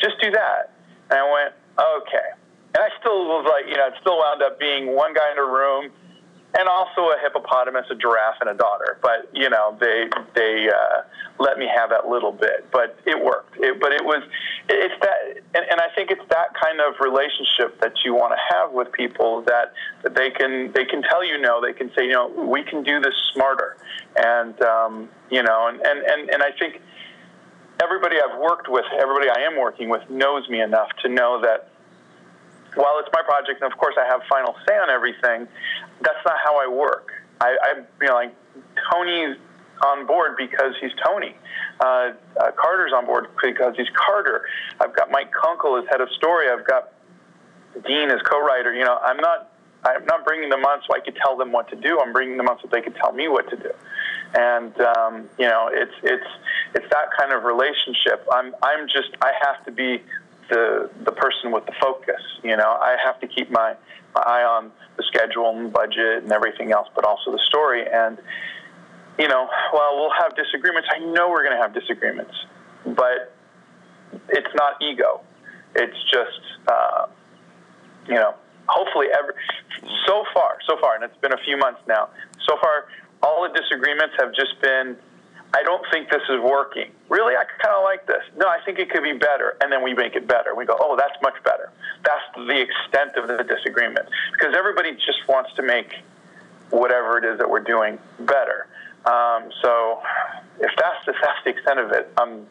"Just do that." And I went, Okay. And I still was like, you know, it still wound up being one guy in a room and also a hippopotamus, a giraffe, and a daughter. But you know, they they uh, let me have that little bit, but it worked. It, but it was it's that, and, and I think it's that kind of relationship that you want to have with people that, that they can they can tell you no, they can say you know we can do this smarter, and um, you know, and, and and and I think everybody I've worked with, everybody I am working with, knows me enough to know that while it's my project, and of course I have final say on everything, that's not how I work. I, I you know, like Tony's on board because he's Tony. Uh, uh, Carter's on board because he's Carter. I've got Mike Kunkel as head of story. I've got Dean as co-writer. You know, I'm not. I'm not bringing them on so I could tell them what to do. I'm bringing them on so they could tell me what to do. And um, you know, it's it's it's that kind of relationship. I'm I'm just I have to be the the person with the focus. You know, I have to keep my, my eye on the schedule and budget and everything else, but also the story. And you know, while we'll have disagreements, I know we're going to have disagreements, but it's not ego. It's just uh, you know, hopefully, every so far, so far, and it's been a few months now. So far, all the disagreements have just been I don't think this is working. Really, I kind of like this. No, I think it could be better. And then we make it better. We go, oh, that's much better. That's the extent of the disagreement. Because everybody just wants to make whatever it is that we're doing better. Um, so if that's, if that's the extent of it, I'm,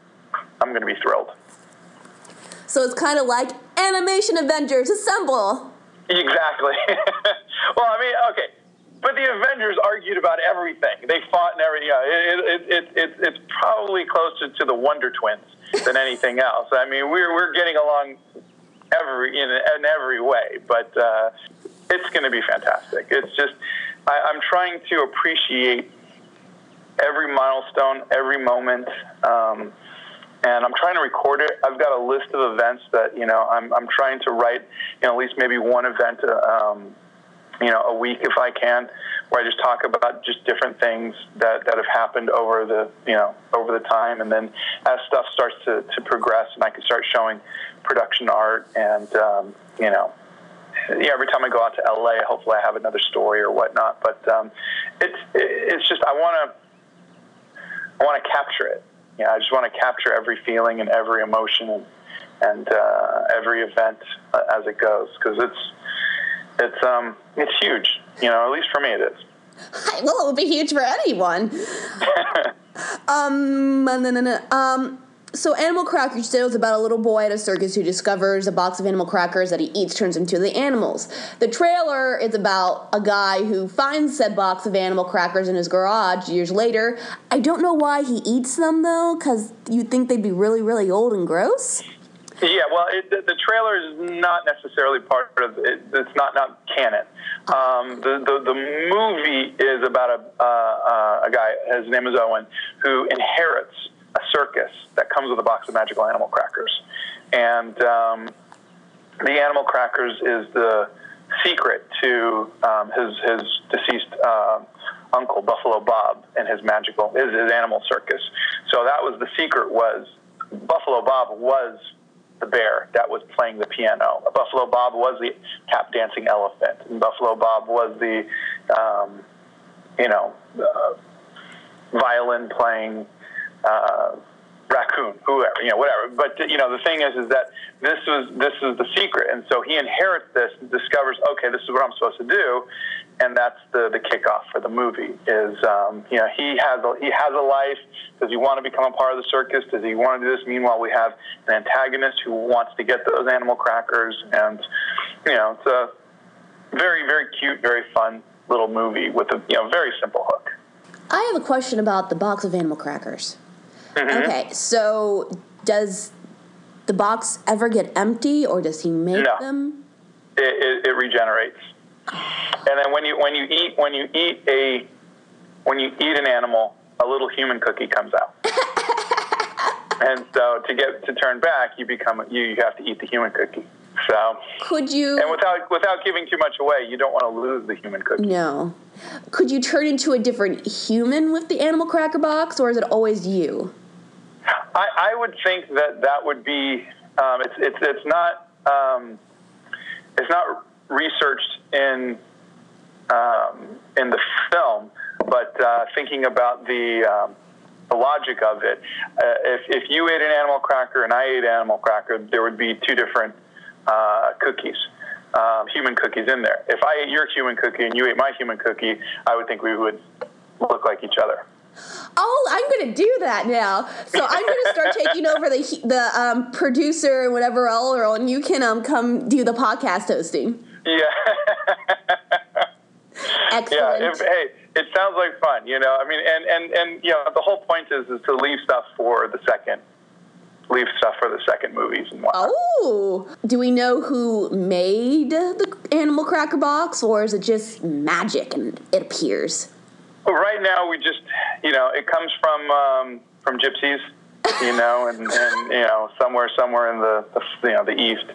I'm going to be thrilled. So it's kind of like Animation Avengers Assemble. Exactly. well, I mean, okay but the Avengers argued about everything. They fought and everything. Yeah, it, it, it, it, it's probably closer to the Wonder Twins than anything else. I mean, we're, we're getting along every in, in every way, but uh, it's going to be fantastic. It's just I, I'm trying to appreciate every milestone, every moment. Um, and I'm trying to record it. I've got a list of events that you know I'm, I'm trying to write, you know, at least maybe one event uh, um, you know, a week if I can, where I just talk about just different things that, that have happened over the, you know, over the time. And then as stuff starts to, to progress and I can start showing production art and, um, you know, yeah, every time I go out to LA, hopefully I have another story or whatnot. But um, it's it's just I want to I want to capture it. Yeah, I just want to capture every feeling and every emotion and and uh, every event as it goes because it's it's um it's huge. You know, at least for me, it is. Well, it would be huge for anyone. um, um, so Animal Crackers is about a little boy at a circus who discovers a box of animal crackers that he eats turns into the animals. The trailer is about a guy who finds said box of animal crackers in his garage years later. I don't know why he eats them though, because you'd think they'd be really, really old and gross. Yeah, well, it, the, the trailer is not necessarily part of it. It's not not canon. Um, the, the the movie is about a uh, uh, a guy. His name is Owen, who inherits a circus that comes with a box of magical animal crackers, and um, the animal crackers is the secret to um, his his deceased uh, uncle Buffalo Bob and his magical his, his animal circus. So that was the secret was Buffalo Bob was the bear that was playing the piano. Buffalo Bob was the tap dancing elephant. And Buffalo Bob was the um, you know uh, violin playing. Uh, raccoon, whoever, you know, whatever. But you know, the thing is, is that this was this is the secret, and so he inherits this, and discovers, okay, this is what I'm supposed to do, and that's the the kickoff for the movie. Is um, you know, he has a, he has a life. Does he want to become a part of the circus? Does he want to do this? Meanwhile, we have an antagonist who wants to get those animal crackers, and you know, it's a very very cute, very fun little movie with a you know very simple hook. I have a question about the box of animal crackers. Mm-hmm. Okay, so does the box ever get empty, or does he make No. them? it, it, it regenerates. And then when you when you eat when you eat a when you eat an animal, a little human cookie comes out. and so to get to turn back, you become you, you have to eat the human cookie. So Could you? and without without giving too much away, you don't want to lose the human cookie. no. Could you turn into a different human with the animal cracker box, or is it always you? I, I would think that that would be um, it's it's it's not um, it's not researched in um, in the film, but uh, thinking about the um, the logic of it, uh, if if you ate an animal cracker and I ate an animal cracker, there would be two different uh, cookies. Um, human cookies in there. If I ate your human cookie and you ate my human cookie, I would think we would look like each other. Oh, I'm going to do that now. So I'm going to start taking over the the um, producer and whatever all and you can um, come do the podcast hosting. Yeah. Excellent. Yeah, if, hey, it sounds like fun, you know. I mean, and and and you know, the whole point is is to leave stuff for the second, leave stuff for the second movies and whatnot. Oh, do we know who made the animal cracker box, or is it just magic and it appears? But right now, we just, you know, it comes from um, from gypsies, you know, and, and you know, somewhere somewhere in the, the you know the east.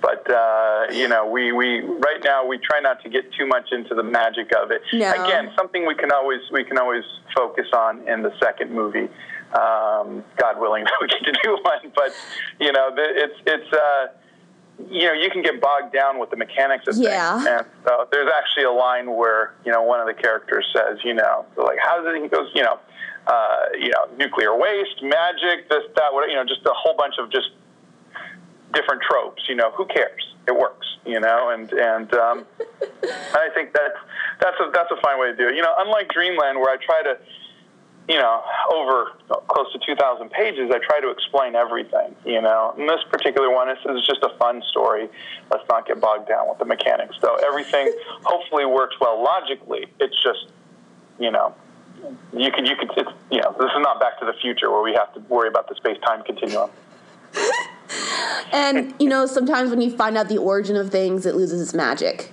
But uh, you know, we, we right now we try not to get too much into the magic of it. No. Again, something we can always we can always focus on in the second movie. Um, God willing, that we get to do one. But you know, it's it's. Uh, you know, you can get bogged down with the mechanics of Yeah. things. And so there's actually a line where, you know, one of the characters says, you know, like, how does it, he goes, you know, uh, you know, nuclear waste, magic, this, that, what, you know, just a whole bunch of just different tropes, you know, who cares? It works, you know, and, and, um, I think that's, that's a, that's a fine way to do it. You know, unlike Dreamland where I try to, you know, over close to 2,000 pages, I try to explain everything, you know. In this particular one, this is just a fun story. Let's not get bogged down with the mechanics, though. Everything hopefully works well logically. It's just, you know, you could, you could, it's, you know, this is not Back to the Future where we have to worry about the space time continuum. And you know, sometimes when you find out the origin of things, it loses its magic.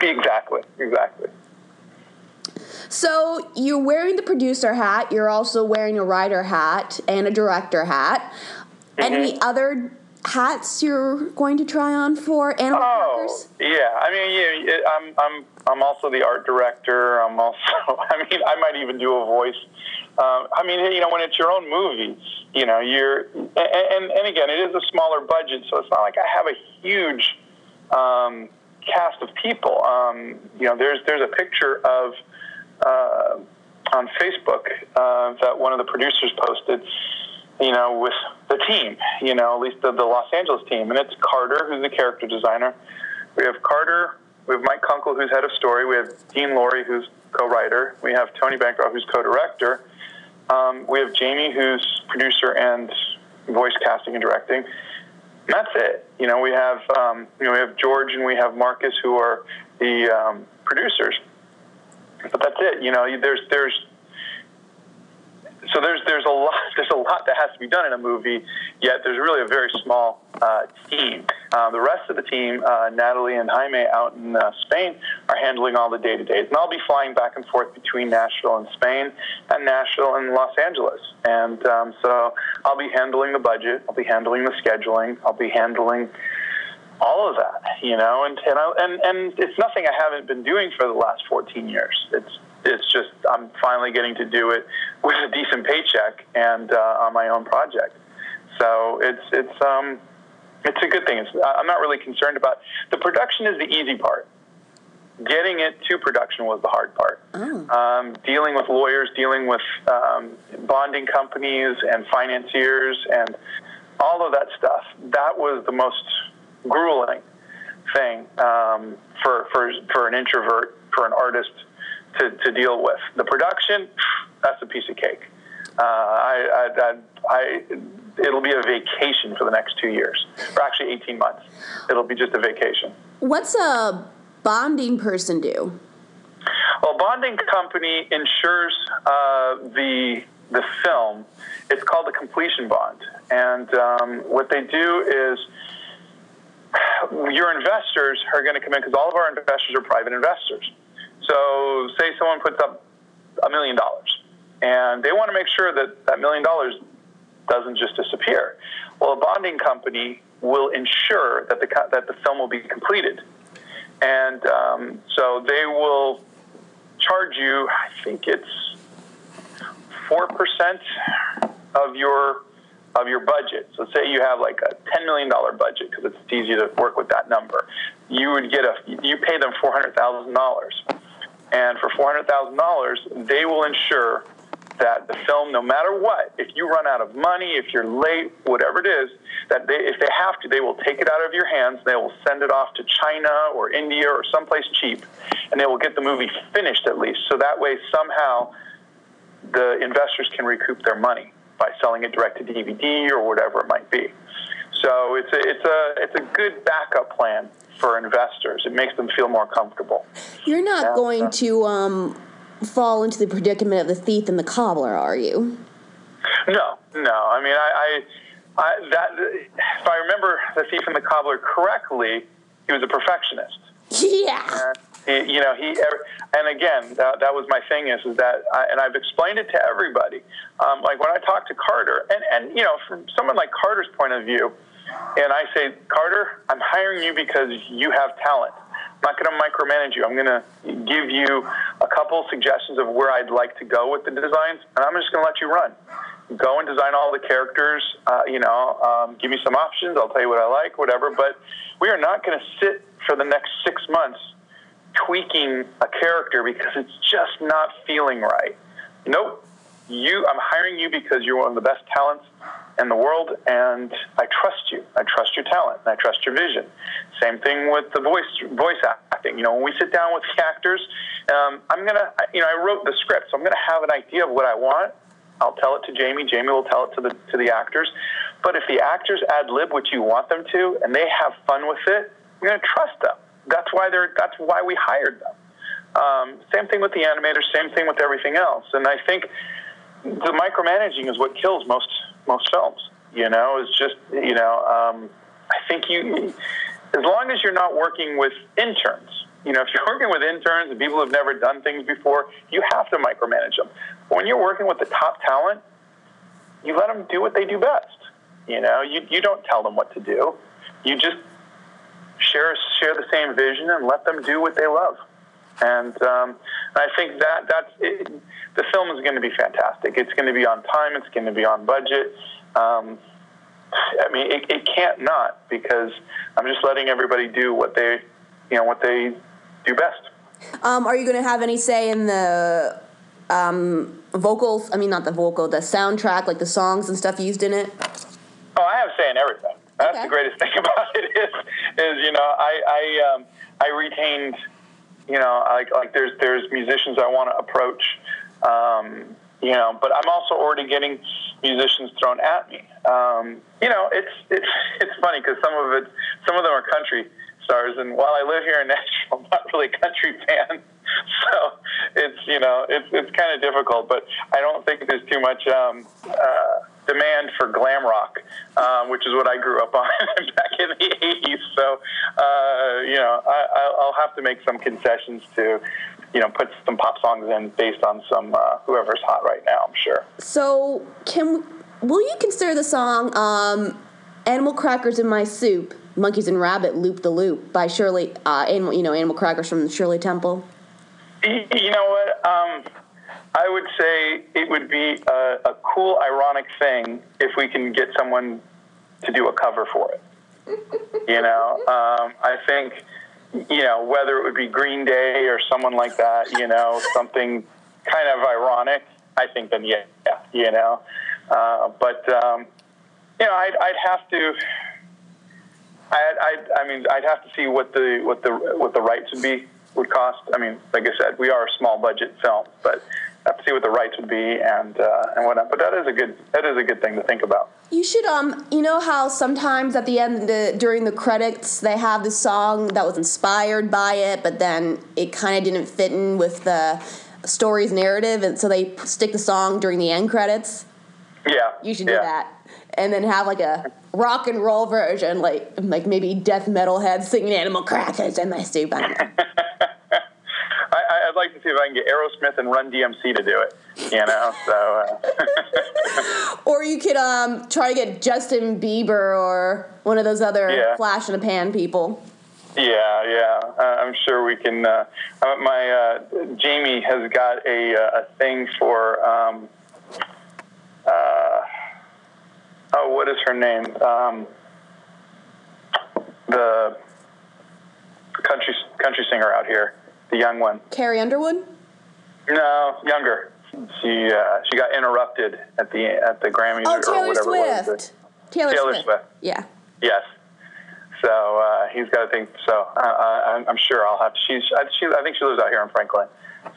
Exactly, exactly. So you're wearing the producer hat. You're also wearing a writer hat and a director hat. Any mm-hmm. other hats you're going to try on for animal Oh, yeah. I mean, yeah, I'm, I'm, I'm also the art director. I'm also, I mean, I might even do a voice. Um, I mean, you know, when it's your own movie, you know, you're, and, and, and again, it is a smaller budget, so it's not like I have a huge um, cast of people. Um, you know, there's, there's a picture of, uh, on Facebook uh, that one of the producers posted, you know, with the team, you know, at least the, the Los Angeles team. And it's Carter, who's the character designer. We have Carter, we have Mike Kunkel, who's head of story. We have Dean Lorey, who's co-writer. We have Tony Bancroft, who's co-director. Um, we have Jamie, who's producer and voice casting and directing. And that's it. You know, we have um, you know we have George and we have Marcus, who are the um, producers. But that's it. You know, there's there's so there's there's a lot there's a lot that has to be done in a movie. Yet there's really a very small uh, team. Uh, the rest of the team, uh, Natalie and Jaime out in uh, Spain, are handling all the day to days. And I'll be flying back and forth between Nashville and Spain and Nashville and Los Angeles. And um, so I'll be handling the budget, I'll be handling the scheduling, I'll be handling all of that, you know, and and, I, and and it's nothing I haven't been doing for the last 14 years. It's it's just I'm finally getting to do it with a decent paycheck and uh, on my own project. So it's it's um it's a good thing. It's, I'm not really concerned about the production is the easy part. Getting it to production was the hard part. Oh. Um, dealing with lawyers, dealing with um, bonding companies and financiers, and all of that stuff. That was the most grueling thing um, for, for for an introvert, for an artist to, to deal with. The production, that's a piece of cake. Uh, I, I, I, I, it'll be a vacation for the next two years, or actually 18 months. It'll be just a vacation. What's a bonding person do? Well, bonding company insures uh, the the film. It's called a completion bond, and um, what they do is your investors are going to come in because all of our investors are private investors. So, say someone puts up a million dollars, and they want to make sure that that million dollars doesn't just disappear. Well, a bonding company will ensure that the that the film will be completed, and um, so they will charge you. I think it's four percent of your of your budget. So say you have like a $10 million budget because it's easy to work with that number. You would get a, you pay them $400,000. And for $400,000, they will ensure that the film, no matter what, if you run out of money, if you're late, whatever it is, that they, if they have to, they will take it out of your hands. They will send it off to China or India or someplace cheap, and they will get the movie finished at least. So that way, somehow, the investors can recoup their money by selling it direct to DVD or whatever it might be. So it's a, it's a, it's a good backup plan for investors. It makes them feel more comfortable. You're not Yeah, going so- to um, fall into the predicament of the thief and the cobbler, are you? No, no. I mean, I, I, I that if I remember the thief and the cobbler correctly, he was a perfectionist. Yeah. He, you know, he and again, that, that was my thing is, is that, I, and I've explained it to everybody. Um, like when I talked to Carter, and and you know, from someone like Carter's point of view, and I say, Carter, I'm hiring you because you have talent. I'm not going to micromanage you. I'm going to give you a couple suggestions of where I'd like to go with the designs, and I'm just going to let you run. Go and design all the characters. Uh, you know, um, give me some options. I'll tell you what I like, whatever. But we are not going to sit for the next six months tweaking a character because it's just not feeling right. Nope. You, I'm hiring you because you're one of the best talents in the world, and I trust you. I trust your talent, and I trust your vision. Same thing with the voice voice acting. You know, when we sit down with the actors, um, I'm gonna, you know, I wrote the script, so I'm gonna have an idea of what I want. I'll tell it to Jamie. Jamie will tell it to the to the actors. But if the actors ad lib what you want them to, and they have fun with it, you're gonna trust them. That's why they're. That's why we hired them. Um, same thing with the animators. Same thing with everything else. And I think the micromanaging is what kills most most films. You know, is just you know. Um, I think you, as long as you're not working with interns. You know, if you're working with interns and people who've never done things before, you have to micromanage them. When you're working with the top talent, you let them do what they do best. You know, you you don't tell them what to do. You just share share the same vision and let them do what they love. And um, I think that that's it, the film is going to be fantastic. It's going to be on time. It's going to be on budget. Um, I mean, it, it can't not because I'm just letting everybody do what they, you know, what they do best. Um, are you going to have any say in the um, vocals? I mean, not the vocal, the soundtrack, like the songs and stuff used in it? Oh, I have say in everything. That's Okay. the greatest thing about it is, is you know, I I, um, I retained, you know, like like there's there's musicians I want to approach, um, you know, but I'm also already getting musicians thrown at me. Um, you know, it's it's it's funny because some of it, some of them are country stars, and while I live here in Nashville, I'm not really a country fan. So it's you know it's it's kind of difficult, but I don't think there's too much um, uh, demand for glam rock, um, which is what I grew up on back in the '80s. So, uh, you know, I, I'll have to make some concessions to, you know, put some pop songs in based on some uh, whoever's hot right now. I'm sure. So, can will you consider the song um, "Animal Crackers in My Soup"? Monkeys and Rabbit Loop the Loop by Shirley, uh, animal, you know, Animal Crackers from Shirley Temple. You know what? Um, I would say it would be a, a, cool, ironic thing if we can get someone to do a cover for it. you know, um, I think, you know, whether it would be Green Day or someone like that, you know, something kind of ironic, I think then yeah, you know. Uh, but, um, you know, I'd, I'd have to I, I, I mean, I'd have to see what the what the what the rights would be would cost. I mean, like I said, we are a small budget film, but have to see what the rights would be and uh, and whatnot. But that is a good that is a good thing to think about. You should um you know how sometimes at the end the, during the credits they have the song that was inspired by it, but then it kind of didn't fit in with the story's narrative, and so they stick the song during the end credits. Yeah, you should do that, and then have like a rock and roll version, like like maybe death metal head singing "Animal Crackers" in my soup. I I, would like to see if I can get Aerosmith and Run DMC to do it. You know, so. Uh. or you could um, try to get Justin Bieber or one of those other yeah. flash in a pan people. Yeah, yeah. Uh, I'm sure we can. Uh, uh my uh, Jamie has got a, uh, a thing for. Um, oh, what is her name? Um, the country country singer out here, the young one. Carrie Underwood. No, younger. She uh, she got interrupted at the at the Grammys oh, or whatever Swift. it was. Taylor, Taylor Swift. Swift. Yeah. Yes. So uh, he's got to think. So I, I'm sure I'll have. She's. I, she, I think she lives out here in Franklin.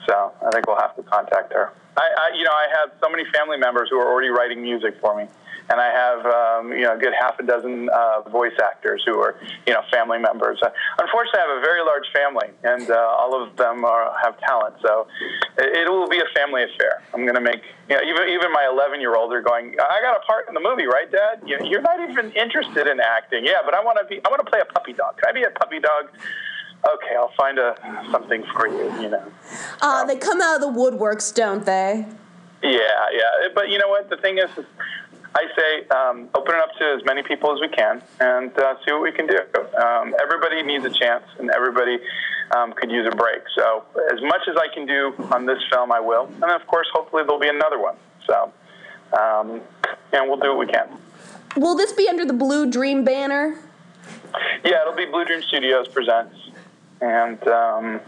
So I think we'll have to contact her. I, I, you know, I have so many family members who are already writing music for me and I have um, you know a good half a dozen uh, voice actors who are you know family members. Uh, unfortunately, I have a very large family, and uh, all of them are, have talent, so it, it will be a family affair. I'm going to make you know even even my 11 year old are going. I got a part in the movie, right, Dad? You you're not even interested in acting, yeah, but I want to be. I want to play a puppy dog. Can I be a puppy dog? Okay, I'll find a something for you. You know. Uh, they come out of the woodworks, don't they? Yeah, yeah. But you know what? The thing is, I say um, open it up to as many people as we can and uh, see what we can do. Um, everybody needs a chance, and everybody um, could use a break. So, as much as I can do on this film, I will. And of course, hopefully, there'll be another one. So, um, and we'll do what we can. Will this be under the Blue Dream banner? Yeah, it'll be Blue Dream Studios presents, and um,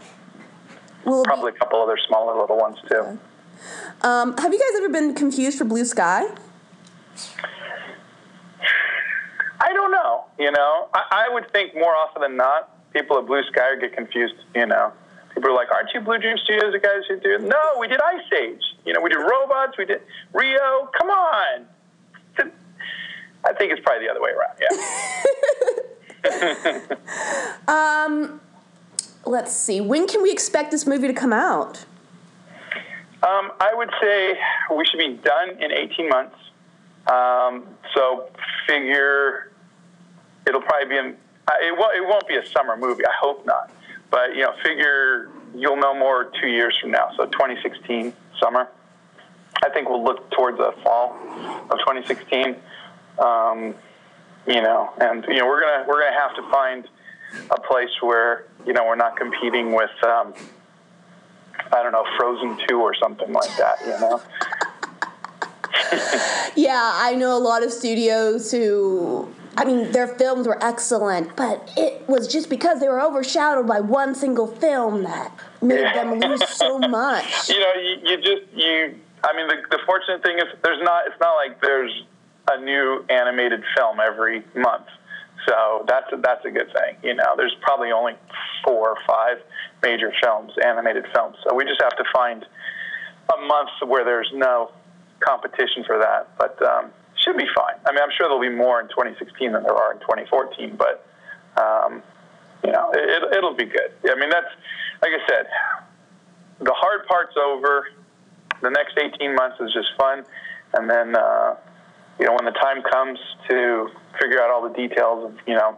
probably be- a couple other smaller little ones too. Okay. Um, have you guys ever been confused for Blue Sky? I don't know. You know, I, I would think more often than not, people at Blue Sky get confused. You know, people are like, "Aren't you Blue Dream Studios the guys who do?" No, we did Ice Age. You know, we did Robots. We did Rio. Come on. I think it's probably the other way around. Yeah. um, let's see. When can we expect this movie to come out? Um, I would say we should be done in 18 months. Um, so figure it'll probably be in. It, won't, it won't be a summer movie. I hope not. But you know, figure you'll know more two years from now. So 2016 summer. I think we'll look towards the fall of 2016. Um, you know, and you know we're gonna we're gonna have to find a place where you know we're not competing with um, I don't know Frozen two or something like that. You know, yeah, I know a lot of studios who I mean, their films were excellent, but it was just because they were overshadowed by one single film that made yeah. them lose so much. You know, you, you just you. I mean, the, the fortunate thing is there's not. It's not like there's a new animated film every month. So that's a, that's a good thing. You know, there's probably only four or five major films, animated films. So we just have to find a month where there's no competition for that, but um, should be fine. I mean, I'm sure there'll be more in 2016 than there are in 2014, but um, you know, it, it'll be good. I mean, that's like I said, the hard part's over. The next 18 months is just fun, and then uh, you know, when the time comes to figure out all the details of, you know,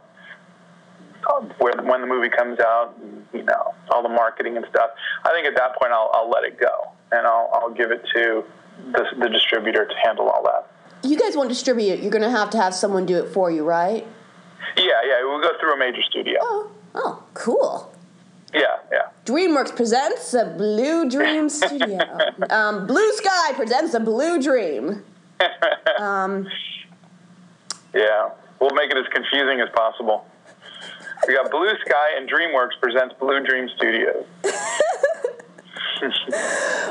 where when the movie comes out, you know, all the marketing and stuff, I think at that point I'll, I'll let it go and I'll, I'll give it to the, the distributor to handle all that. You guys won't distribute it. You're going to have to have someone do it for you, right? Yeah, yeah. We'll go through a major studio. Oh, oh, cool. Yeah, yeah. DreamWorks presents a Blue Dream Studio. um, Blue Sky presents a Blue Dream. Um, yeah, we'll make it as confusing as possible. We got Blue Sky and DreamWorks presents Blue Dream Studios.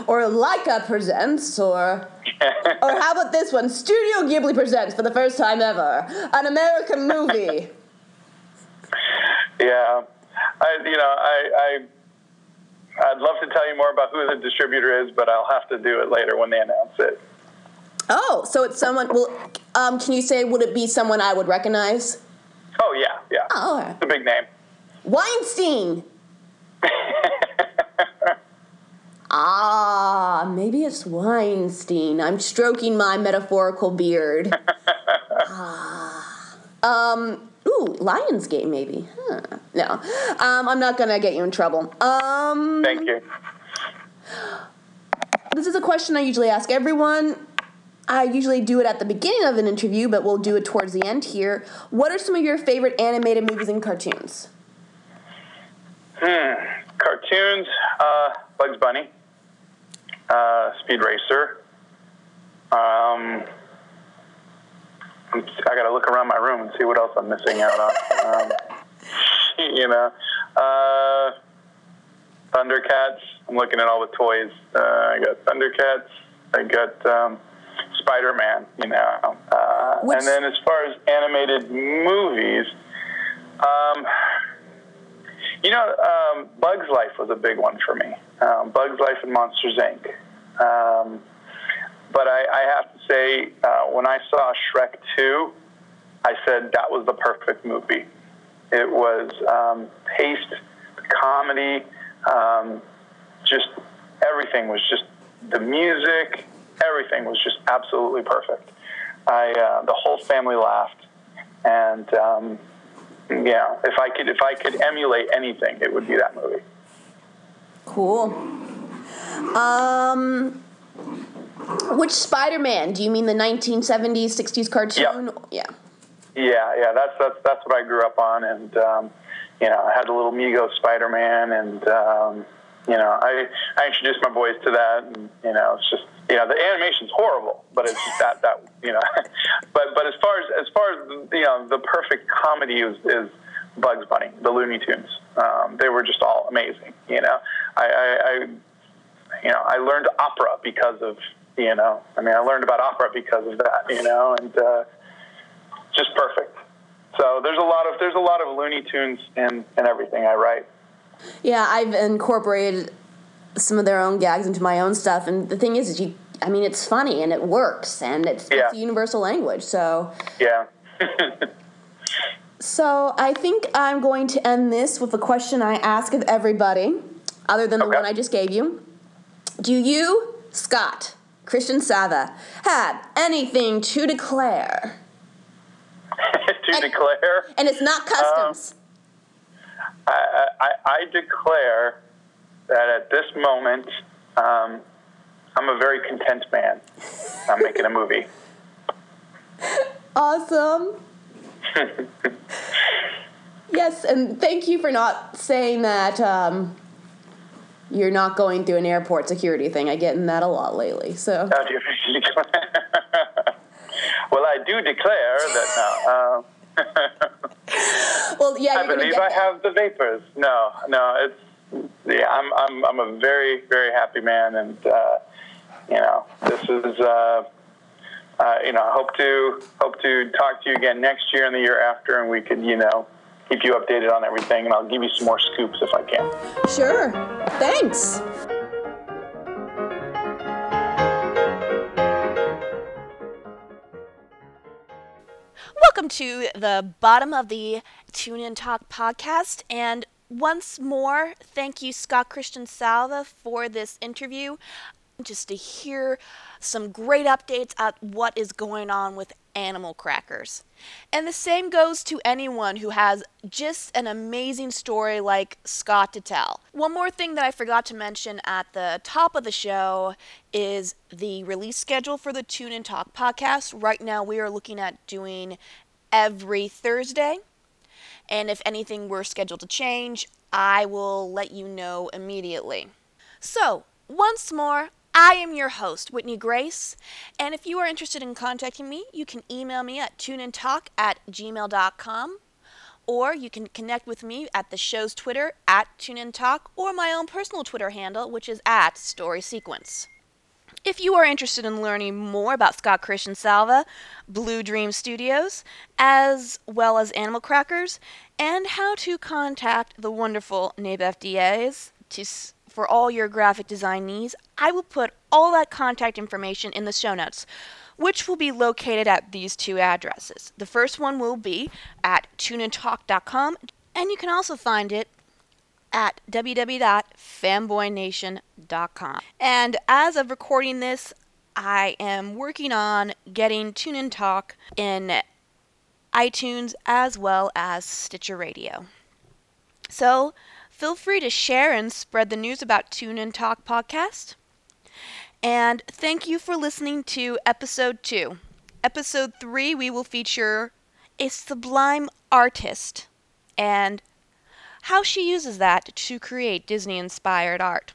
or Laika presents, or or how about this one? Studio Ghibli presents for the first time ever an American movie. yeah, I you know I I I'd love to tell you more about who the distributor is, but I'll have to do it later when they announce it. Oh, so it's someone. Well, um, can you say would it be someone I would recognize? Oh yeah, yeah. Oh, it's a big name. Weinstein. ah, maybe it's Weinstein. I'm stroking my metaphorical beard. ah. Um. Ooh, Lionsgate maybe. Huh. No, um, I'm not gonna get you in trouble. Um. Thank you. This is a question I usually ask everyone. I usually do it at the beginning of an interview, but we'll do it towards the end here. What are some of your favorite animated movies and cartoons? Hmm. Cartoons, uh, Bugs Bunny, uh, Speed Racer. Um, I got to look around my room and see what else I'm missing out on. Um, you know, uh, Thundercats. I'm looking at all the toys. Uh, I got Thundercats. I got um, Spider Man, you know. Uh, and then as far as animated movies, um, you know, um, Bugs Life was a big one for me. Um, Bugs Life and Monsters Inc. Um, but I, I, have to say, uh, when I saw Shrek 2, I said that was the perfect movie. It was um, paced, comedy, um, just everything was just the music, everything was just absolutely perfect. I uh, the whole family laughed, and um, yeah, if I could if I could emulate anything, it would be that movie. Cool. Um, which Spider-Man? Do you mean the 1970s, 60s cartoon? Yep. Yeah. Yeah, yeah. That's that's that's what I grew up on, and um, you know, I had a little Mego Spider-Man, and um, you know, I I introduced my boys to that, and you know, it's just you know, the animation's horrible, but it's that that you know, but but as far as as far as you know, the perfect comedy is is Bugs Bunny, the Looney Tunes. Um, they were just all amazing. You know, I, I, I you know I learned opera because of you know, I mean, I learned about opera because of that. You know, and uh, just perfect. So there's a lot of there's a lot of Looney Tunes in in everything I write. Yeah, I've incorporated some of their own gags into my own stuff. And the thing is, is you, I mean, it's funny and it works and it's, yeah. it's a universal language. So yeah. so I think I'm going to end this with a question I ask of everybody, other than the one I just gave you. Do you, Scott, Christian Sava, have anything to declare? to and, declare? And it's not customs. Um, I, I, I declare that at this moment, um, I'm a very content man. I'm making a movie. Awesome. yes, and thank you for not saying that um, you're not going through an airport security thing. I get in that a lot lately. So. well, I do declare that now. Uh, well, yeah. I believe I have the vapors. No, no, it's yeah, I'm I'm I'm a very very happy man, and uh, you know this is uh, uh, you know I hope to hope to talk to you again next year and the year after, and we could you know keep you updated on everything, and I'll give you some more scoops if I can. Sure. Thanks. Welcome to the bottom of the Tune In Talk podcast, and once more, thank you, Scott Christian Sava, for this interview. just to hear some great updates at what is going on with animal crackers. And the same goes to anyone who has just an amazing story like Scott to tell. One more thing that I forgot to mention at the top of the show is the release schedule for the Tune In Talk podcast. Right now, we are looking at doing every Thursday. And if anything were scheduled to change, I will let you know immediately. So, once more, I am your host, Whitney Grace, and if you are interested in contacting me, you can email me at tuneintalk at gmail.com, or you can connect with me at the show's Twitter at tuneintalk, or my own personal Twitter handle, which is at storysequence. If you are interested in learning more about Scott Christian Sava, Blue Dream Studios, as well as Animal Crackers, and how to contact the wonderful NABE FDAs to for all your graphic design needs, I will put all that contact information in the show notes, which will be located at these two addresses. The first one will be at tuneintalk.com, and you can also find it at www.fanboynation.com. And as of recording this, I am working on getting Tune In Talk in iTunes as well as Stitcher Radio. So, Feel free to share and spread the news about Tune In Talk podcast. And thank you for listening to episode 2. Episode 3, we will feature a sublime artist and how she uses that to create Disney inspired art.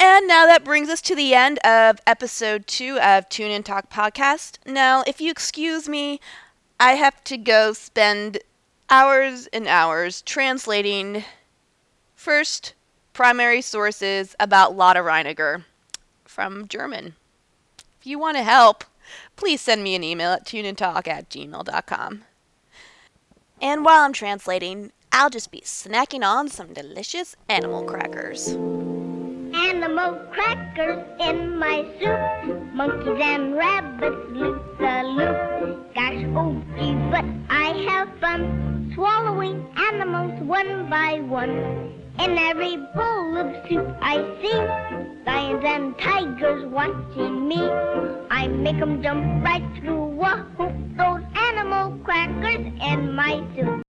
And now that brings us to the end of episode 2 of Tune In Talk podcast. Now, if you excuse me, I have to go spend hours and hours translating First, primary sources about Lotte Reiniger from German. If you want to help, please send me an email at tuneintalk at gmail.com. And while I'm translating, I'll just be snacking on some delicious animal crackers. Animal crackers in my soup, monkeys and rabbits loop the loop. Gosh, oh gee, but I have fun swallowing animals one by one. In every bowl of soup I see lions and tigers watching me. I make 'em jump right through a hoop, those animal crackers in my soup.